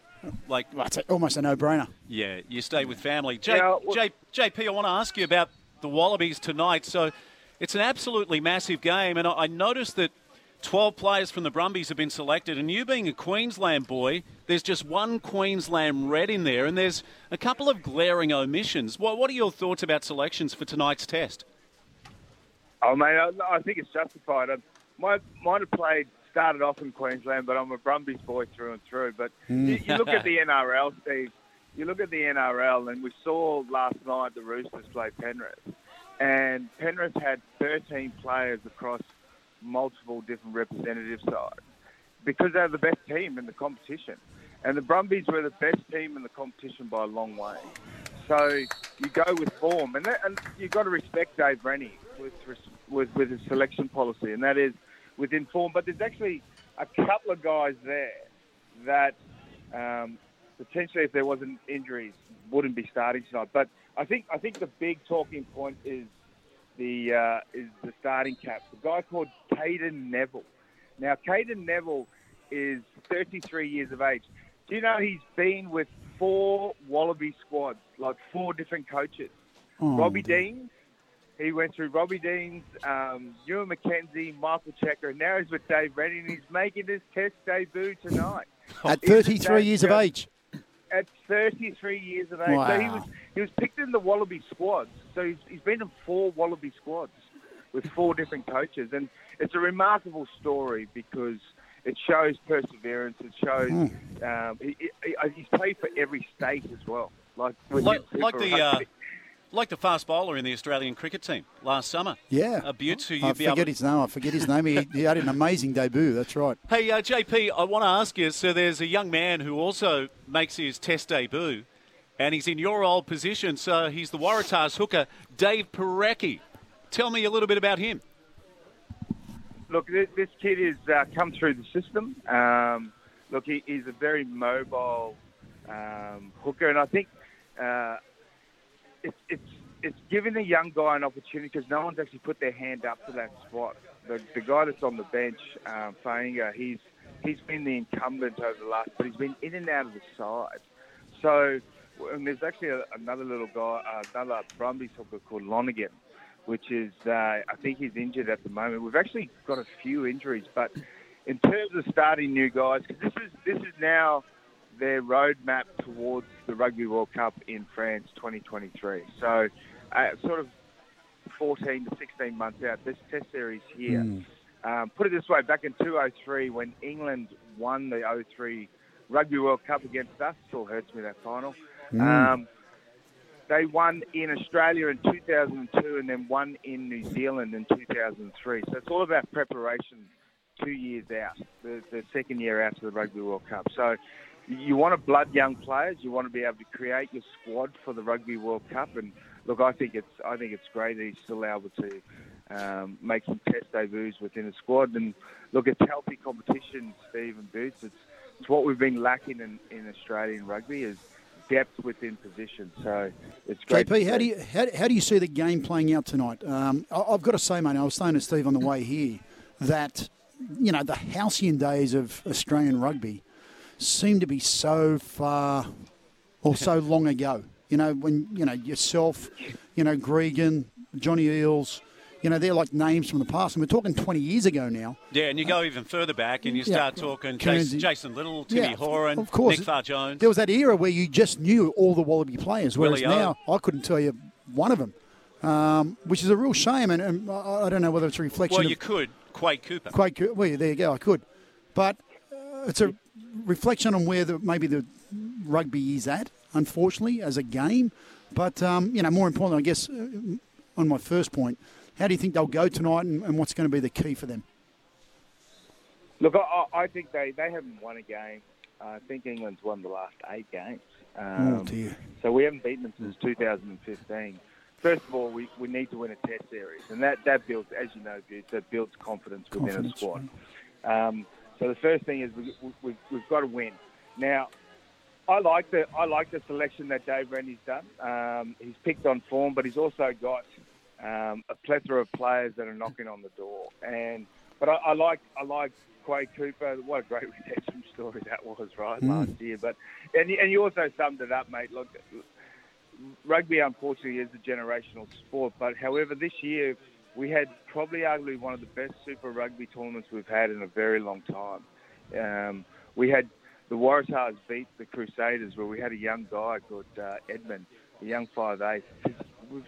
Like That's a, almost a no-brainer. yeah, you stay with family. J, Yeah, well- J, JP, I want to ask you about the Wallabies tonight. So it's an absolutely massive game, and I, I noticed that 12 players from the Brumbies have been selected, and you being a Queensland boy, there's just one Queensland red in there, and there's a couple of glaring omissions. What, what are your thoughts about selections for tonight's test? Oh, mate, I, I think it's justified. I might, might have played, started off in Queensland, but I'm a Brumbies boy through and through. But Mm. you, you look at the NRL, Steve. You look at the NRL, and we saw last night the Roosters play Penrith, and Penrith had 13 players across multiple different representative sides because they're the best team in the competition, and the Brumbies were the best team in the competition by a long way. So you go with form, and, that, and you've got to respect Dave Rennie with, with with his selection policy, and that is within form. But there's actually a couple of guys there that um, potentially, if there wasn't injuries, wouldn't be starting tonight. But I think I think the big talking point is the uh, is the starting cap. The guy called Cadeyrn Neville. Now, Cadeyrn Neville is 33 years of age. Do you know he's been with four Wallaby squads, like four different coaches? Oh, Robbie Deans. He went through Robbie Deans, um, Ewen McKenzie, Michael Cheika, and now he's with Dave Rennie, and he's making his test debut tonight. At 33 years of age. At 33 years of age. So he Wow. was he was picked in the Wallaby squads. So he's, he's been in four Wallaby squads with four different coaches, and it's a remarkable story because it shows perseverance. It shows um, he, he, he's played for every state as well. Like Like, like the uh, like the fast bowler in the Australian cricket team last summer. Yeah. a Butte who you'd be able. forget his name. I forget his name. He, he had an amazing debut. That's right. Hey, uh, JP, I want to ask you. So there's a young man who also makes his Test debut, and he's in your old position. So he's the Waratahs hooker, Dave Porecki. Tell me a little bit about him. Look, this, kid has uh, come through the system. Um, look, he, he's a very mobile um, hooker, and I think uh, it's it's it's giving a young guy an opportunity because no one's actually put their hand up to that spot. The, the guy that's on the bench, um, Fainga, he's he's been the incumbent over the last, but he's been in and out of the side. So, and there's actually a, another little guy, uh, another Brumbies hooker called Lonergan, which is uh, I think he's injured at the moment. We've actually got a few injuries, but in terms of starting new guys, 'cause this is this is now their roadmap towards the Rugby World Cup in France 2023. So, uh, sort of 14 to 16 months out, this Test series here. Um, put it this way: back in 2003, when England won the 03 Rugby World Cup against us, still hurts me that final. Mm. Um, they won in Australia in 2002 and then won in New Zealand in 2003. So it's all about preparation two years out, the, the second year out to the Rugby World Cup. So you want to blood young players. You want to be able to create your squad for the Rugby World Cup. And look, I think it's I think it's great that he's still able to um, make some test debuts within the squad. And look, it's healthy competition, Steve and Boots. It's it's what we've been lacking in, in Australian rugby is depth within position. So it's great. JP, how do you how, how do you see the game playing out tonight? Um, I, I've got to say, mate, I was saying to Steve on the way here that you know the halcyon days of Australian rugby seem to be so far or so long ago. You know, when you know yourself, you know Gregan, Johnny Eales, you know they're like names from the past, and we're talking 20 years ago now. Yeah, and you go even further back and you Yeah. start talking Jason, Jason Little, Timmy Yeah, Horan, of course. Nick Farr Jones. There was that era where you just knew all the Wallaby players, whereas Willie now I couldn't tell you one of them, um, which is a real shame. And, and I don't know whether it's a reflection Well, you could. Quade Cooper. Quite good. Well, there you go. I could, but uh, it's a reflection on where the maybe the rugby is at. Unfortunately, as a game, but um, you know, more importantly, I guess, uh, on my first point, how do you think they'll go tonight, and, and what's going to be the key for them? Look, I, I think they, they haven't won a game. I think England's won the last eight games. Um, oh dear. So we haven't beaten them since 2015. First of all, we, we need to win a test series, and that, that builds, as you know, that builds confidence within Confidence, a squad. Um, so the first thing is we, we, we've, we've got to win. Now, I like the I like the selection that Dave Rennie's done. Um, he's picked on form, but he's also got um, a plethora of players that are knocking on the door. And but I, I like I like Quade Cooper. What a great redemption story that was, right Mm. last year. But and you- and you also summed it up, mate. Look, rugby unfortunately is a generational sport, but however this year we had probably arguably one of the best Super Rugby tournaments we've had in a very long time. Um, we had the Waratahs beat the Crusaders, where we had a young guy called uh, Edmed, a young five eight. We've,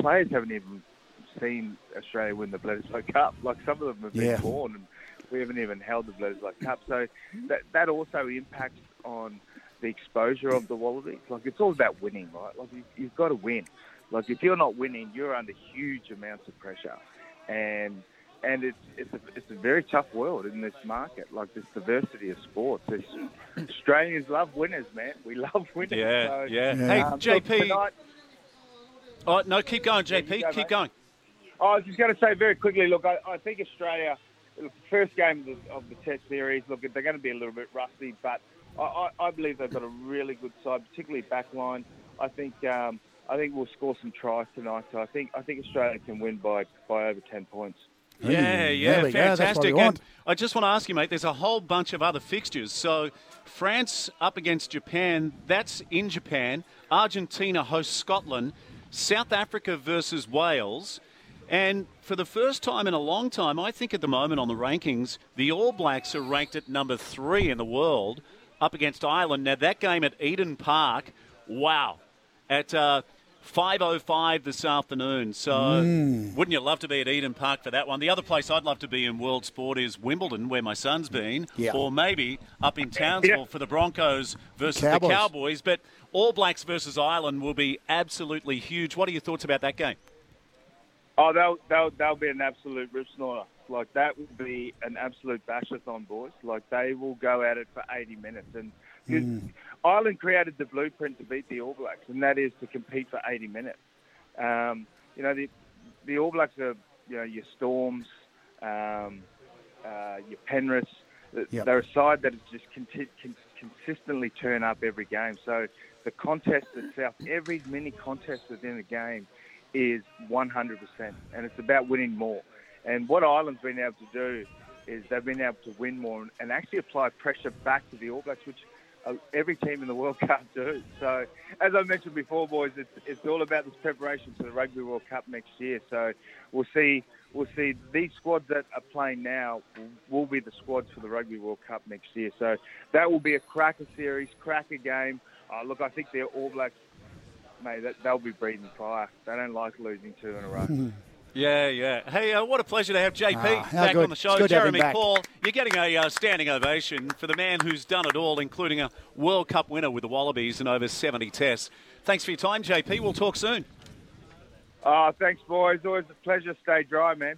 players haven't even seen Australia win the Bledisloe Cup. Like some of them have been Yeah. born, and we haven't even held the Bledisloe Cup. So that that also impacts on the exposure of the Wallabies. Like it's all about winning, right? Like you, you've got to win. Like if you're not winning, you're under huge amounts of pressure, and and it's it's a it's a very tough world in this market. Like this diversity of sports. It's, Australians love winners, man. We love winners. Yeah, So, yeah. Hey, um, JP. look, tonight- Oh, no, keep going, JP. you go, keep mate. going. I was just going to say very quickly. Look, I, I think Australia, look, the first game of the, of the Test series. Look, they're going to be a little bit rusty, but I, I, I believe they've got a really good side, particularly backline. I think um, I think we'll score some tries tonight. So I think I think Australia can win by by over ten points. Yeah, yeah, there we go. That's what fantastic. And. I just want to ask you, mate, there's a whole bunch of other fixtures. So France up against Japan, that's in Japan. Argentina hosts Scotland. South Africa versus Wales. And for the first time in a long time, I think at the moment on the rankings, the All Blacks are ranked at number three in the world up against Ireland. Now, that game at Eden Park, wow. At uh, 5.05 this afternoon. So Mm. wouldn't you love to be at Eden Park for that one? The other place I'd love to be in world sport is Wimbledon, where my son's been, Yeah. or maybe up in Townsville Yeah. for the Broncos versus Cowboys. the Cowboys. But All Blacks versus Ireland will be absolutely huge. What are your thoughts about that game? Oh, they'll they'll they'll be an absolute rip snorter. Like that will be an absolute bashathon, boys. Like they will go at it for 80 minutes, and 'cause Ireland created the blueprint to beat the All Blacks, and that is to compete for 80 minutes. Um, you know, the the All Blacks are you know your Storms, um, uh, your Penrith. Yep. They're a side that is just conti- con- consistently turn up every game. So the contest itself, every mini contest within the game, is 100%, and it's about winning more. And what Ireland's been able to do is they've been able to win more and, actually apply pressure back to the All Blacks, which uh, every team in the world can't do. So, as I mentioned before, boys, it's, it's all about this preparation for the Rugby World Cup next year. So, we'll see. We'll see these squads that are playing now will be the squads for the Rugby World Cup next year. So that will be a cracker series, cracker game. Uh, look, I think the All Blacks, mate, that, they'll be breathing fire. They don't like losing two in a row. Yeah, yeah. Hey, uh, what a pleasure to have JP Ah, back good. on the show. It's good to have him Jeremy back. Paul, you're getting a uh, standing ovation for the man who's done it all, including a World Cup winner with the Wallabies and over 70 tests. Thanks for your time, JP. We'll talk soon. Oh, thanks, boys. Always a pleasure. Stay dry, man.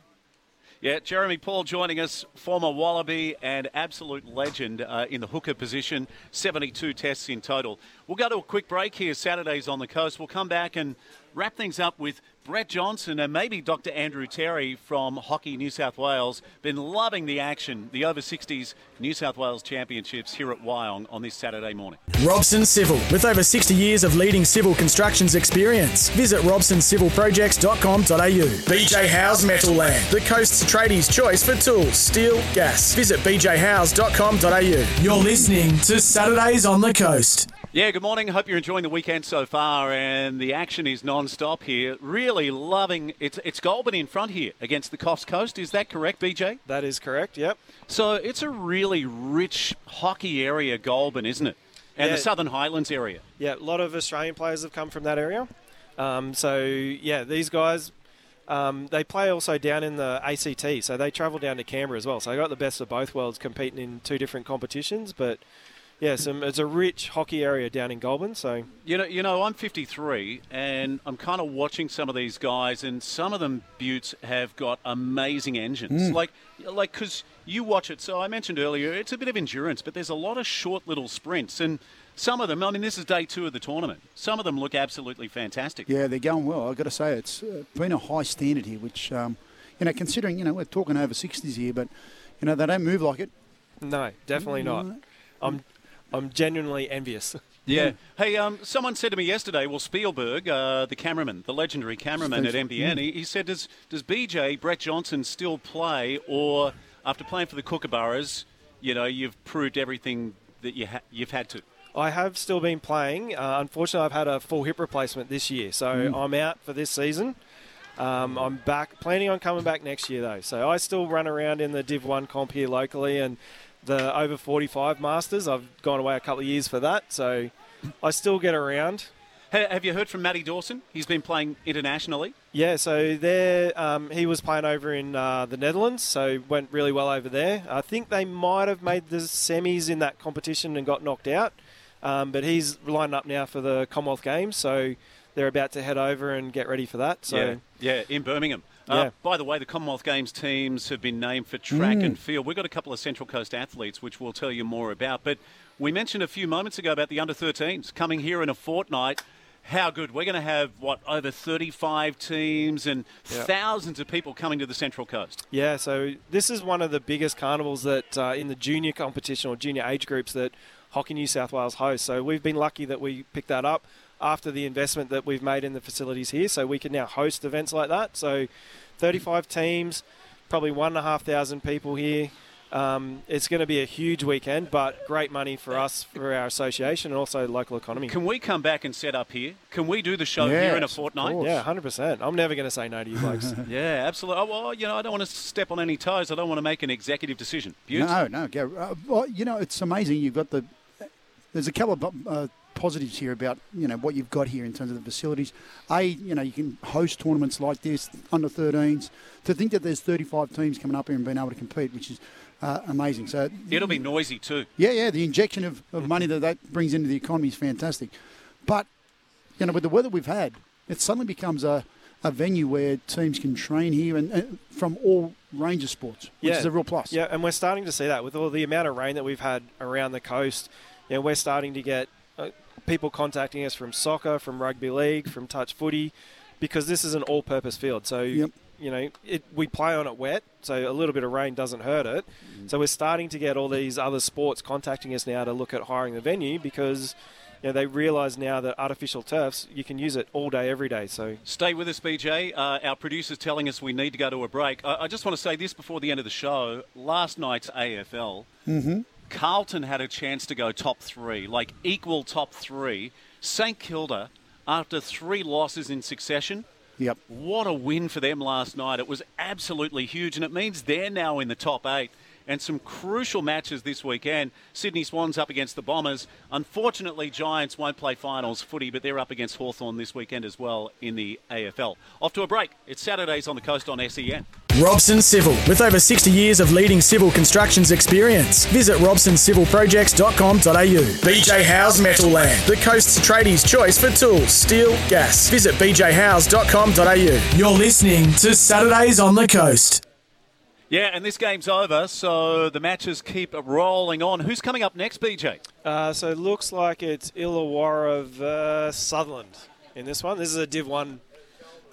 Yeah, Jeremy Paul joining us, former Wallaby and absolute legend uh, in the hooker position, 72 tests in total. We'll go to a quick break here, Saturdays on the coast. We'll come back and wrap things up with Brett Johnson and maybe Dr. Andrew Terry from Hockey New South Wales. Been loving the action, the over 60s New South Wales Championships here at Wyong on this Saturday morning. Robson Civil, with over 60 years of leading civil constructions experience. Visit robsoncivilprojects.com.au. BJ House Metal Land, the coast's tradies' choice for tools, steel, gas. Visit bjhouse.com.au. You're listening to Saturdays on the Coast. Yeah, good morning. Hope you're enjoying the weekend so far, and the action is non-stop here. Really loving it's it's Goulburn in front here against the Coffs Coast. Is that correct, BJ? That is correct. Yep. So it's a really rich hockey area, Goulburn, isn't it? And Yeah. the Southern Highlands area. Yeah, a lot of Australian players have come from that area. Um, so yeah, these guys. Um, they play also down in the ACT, so they travel down to Canberra as well. So I got the best of both worlds competing in two different competitions. But yeah, some, it's a rich hockey area down in Goulburn. So You know, you know, I'm 53, and I'm kind of watching some of these guys, and some of them Buttes have got amazing engines. Mm. Like, like because you watch it. So I mentioned earlier, it's a bit of endurance, but there's a lot of short little sprints, and some of them. I mean, this is day two of the tournament. Some of them look absolutely fantastic. Yeah, they're going well. I've got to say, it's been a high standard here, which, um, you know, considering, you know, we're talking over 60s here, but, you know, they don't move like it. no, definitely not. I'm I'm genuinely envious. Yeah. Hey, um, someone said to me yesterday, well, Spielberg, uh, the cameraman, the legendary cameraman at NBN, he, he said, does, does BJ, Brett Johnson, still play, or after playing for the Kookaburras, you know, you've proved everything that you ha- you've had to? I have still been playing. Uh, unfortunately, I've had a full hip replacement this year, so Mm. I'm out for this season. Um, I'm back, planning on coming back next year though. So I still run around in the Div One comp here locally, and the over 45 Masters. I've gone away a couple of years for that, so I still get around. Have you heard from Matty Dawson? He's been playing internationally. Yeah, so there um, he was playing over in uh, the Netherlands, so went really well over there. I think they might have made the semis in that competition and got knocked out, um, but he's lined up now for the Commonwealth Games, so they're about to head over and get ready for that. So yeah, yeah, in Birmingham. Uh, by the way, the Commonwealth Games teams have been named for track Mm. and field. We've got a couple of Central Coast athletes, which we'll tell you more about. But we mentioned a few moments ago about the under 13s coming here in a fortnight. How good. We're going to have, what, over 35 teams and Yeah. thousands of people coming to the Central Coast. Yeah, so this is one of the biggest carnivals that uh, in the junior competition or junior age groups that Hockey New South Wales hosts. So we've been lucky that we picked that up after the investment that we've made in the facilities here. So we can now host events like that. So 35 teams, probably one and a half thousand people here. Um, it's going to be a huge weekend, but great money for us, for our association, and also local economy. Can we come back and set up here? Can we do the show here in a fortnight? Yeah, 100%. I'm never going to say no to you blokes. yeah, absolutely. Oh, well, you know, I don't want to step on any toes. I don't want to make an executive decision. Butts? No, no, Gary. Uh, well, you know, it's amazing. You've got the. There's a couple of uh, positives here about you know what you've got here in terms of the facilities. A, you know, you can host tournaments like this under 13s. To think that there's 35 teams coming up here and being able to compete, which is uh, amazing. So It'll be noisy too. yeah, yeah, the injection of, of money that that brings into the economy is fantastic. But, you know, with the weather we've had, it suddenly becomes a, a venue where teams can train here and, and from all range of sports, which is a real plus. Yeah, and we're starting to see that with all the amount of rain that we've had around the coast. You know, we're starting to get people contacting us from soccer, from rugby league, from touch footy, because this is an all-purpose field. So you know, it, we play on it wet, so a little bit of rain doesn't hurt it. So we're starting to get all these other sports contacting us now to look at hiring the venue because. You know, they realise now that artificial turfs, you can use it all day, every day. So Stay with us, BJ. Uh, our producer's telling us we need to go to a break. I, I just want to say this before the end of the show. Last night's AFL, Mm-hmm. Carlton had a chance to go top three, like equal top three. St Kilda, after three losses in succession, Yep. what a win for them last night. It was absolutely huge, and it means they're now in the top eight. And some crucial matches this weekend. Sydney Swans up against the Bombers. Unfortunately, Giants won't play finals footy, but they're up against Hawthorn this weekend as well in the AFL. Off to a break. It's Saturdays on the coast on SEN. Robson Civil, with over 60 years of leading civil constructions experience. Visit robsоncivilprojects.com.au. BJ House Metal Land, the coast's tradies' choice for tools, steel, gas. Visit bjhouse.com.au. You're listening to Saturdays on the Coast. Yeah, and this game's over, so the matches keep rolling on. Who's coming up next, BJ? Uh, so it looks like it's Illawarra v Sutherland in this one. This is a Div 1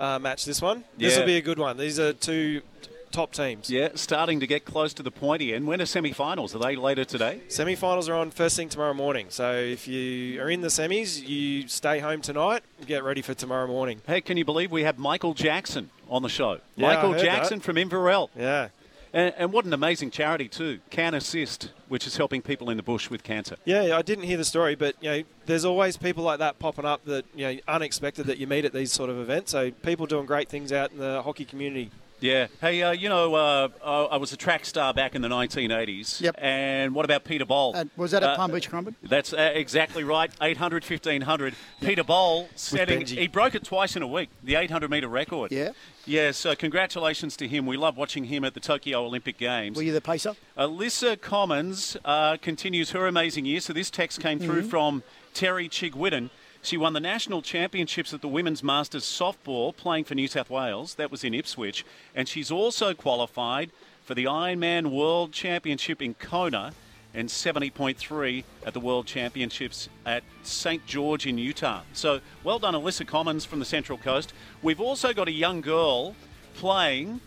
uh, match, this one. Yeah. This will be a good one. These are two top teams. Yeah, starting to get close to the pointy end. When are semi-finals? Are they later today? Semi-finals are on first thing tomorrow morning. So if you are in the semis, you stay home tonight get ready for tomorrow morning. Hey, can you believe we have Michael Jackson on the show? Yeah, Michael Jackson that. from Inverell. Yeah. And, and what an amazing charity, too. CanAssist, which is helping people in the bush with cancer. Yeah, I didn't hear the story, but you know, there's always people like that popping up that you know unexpected that you meet at these sort of events. So people doing great things out in the hockey community. Yeah. Hey, uh, you know, uh, I was a track star back in the 1980s. Yep. And what about Peter Bol? Uh, was that at Uh, Palm Beach Crumpet? That's uh, exactly right. 800, 1500. Peter Bol setting. He broke it twice in a week, the 800 metre record. Yeah. Yeah, so congratulations to him. We love watching him at the Tokyo Olympic Games. Were you the pacer? Alyssa Commons uh, continues her amazing year. So this text came through Mhm. from Terry Chigwidden. She won the national championships at the Women's Masters softball playing for New South Wales. That was in Ipswich. And she's also qualified for the Ironman World Championship in Kona and 70.3 at the World Championships at St. George in Utah. So well done, Alyssa Commons from the Central Coast. We've also got a young girl playing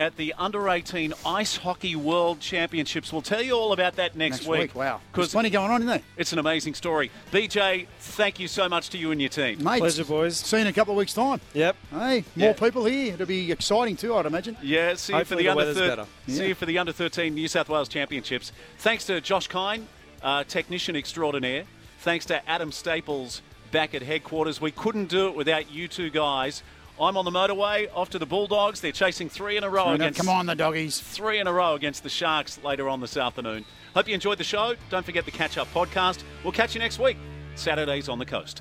at the Under 18 Ice Hockey World Championships. We'll tell you all about that next, Next week, wow. There's Because plenty going on, isn't there? it's an amazing story. BJ, thank you so much to you and your team. Mate, Pleasure, boys. See you in a couple of weeks' time. Yep. Hey, more Yeah. people here. It'll be exciting too, I'd imagine. Yeah, see you for the, the under weather's thir- better. See Yeah. you for the under 13 New South Wales Championships. Thanks to Josh Kine, uh, technician extraordinaire. Thanks to Adam Staples back at headquarters. We couldn't do it without you two guys. I'm on the motorway off to the Bulldogs. They're chasing three in a row against Come on, the doggies. three in a row against the Sharks later on this afternoon. Hope you enjoyed the show. Don't forget the catch up podcast. We'll catch you next week, Saturdays on the coast.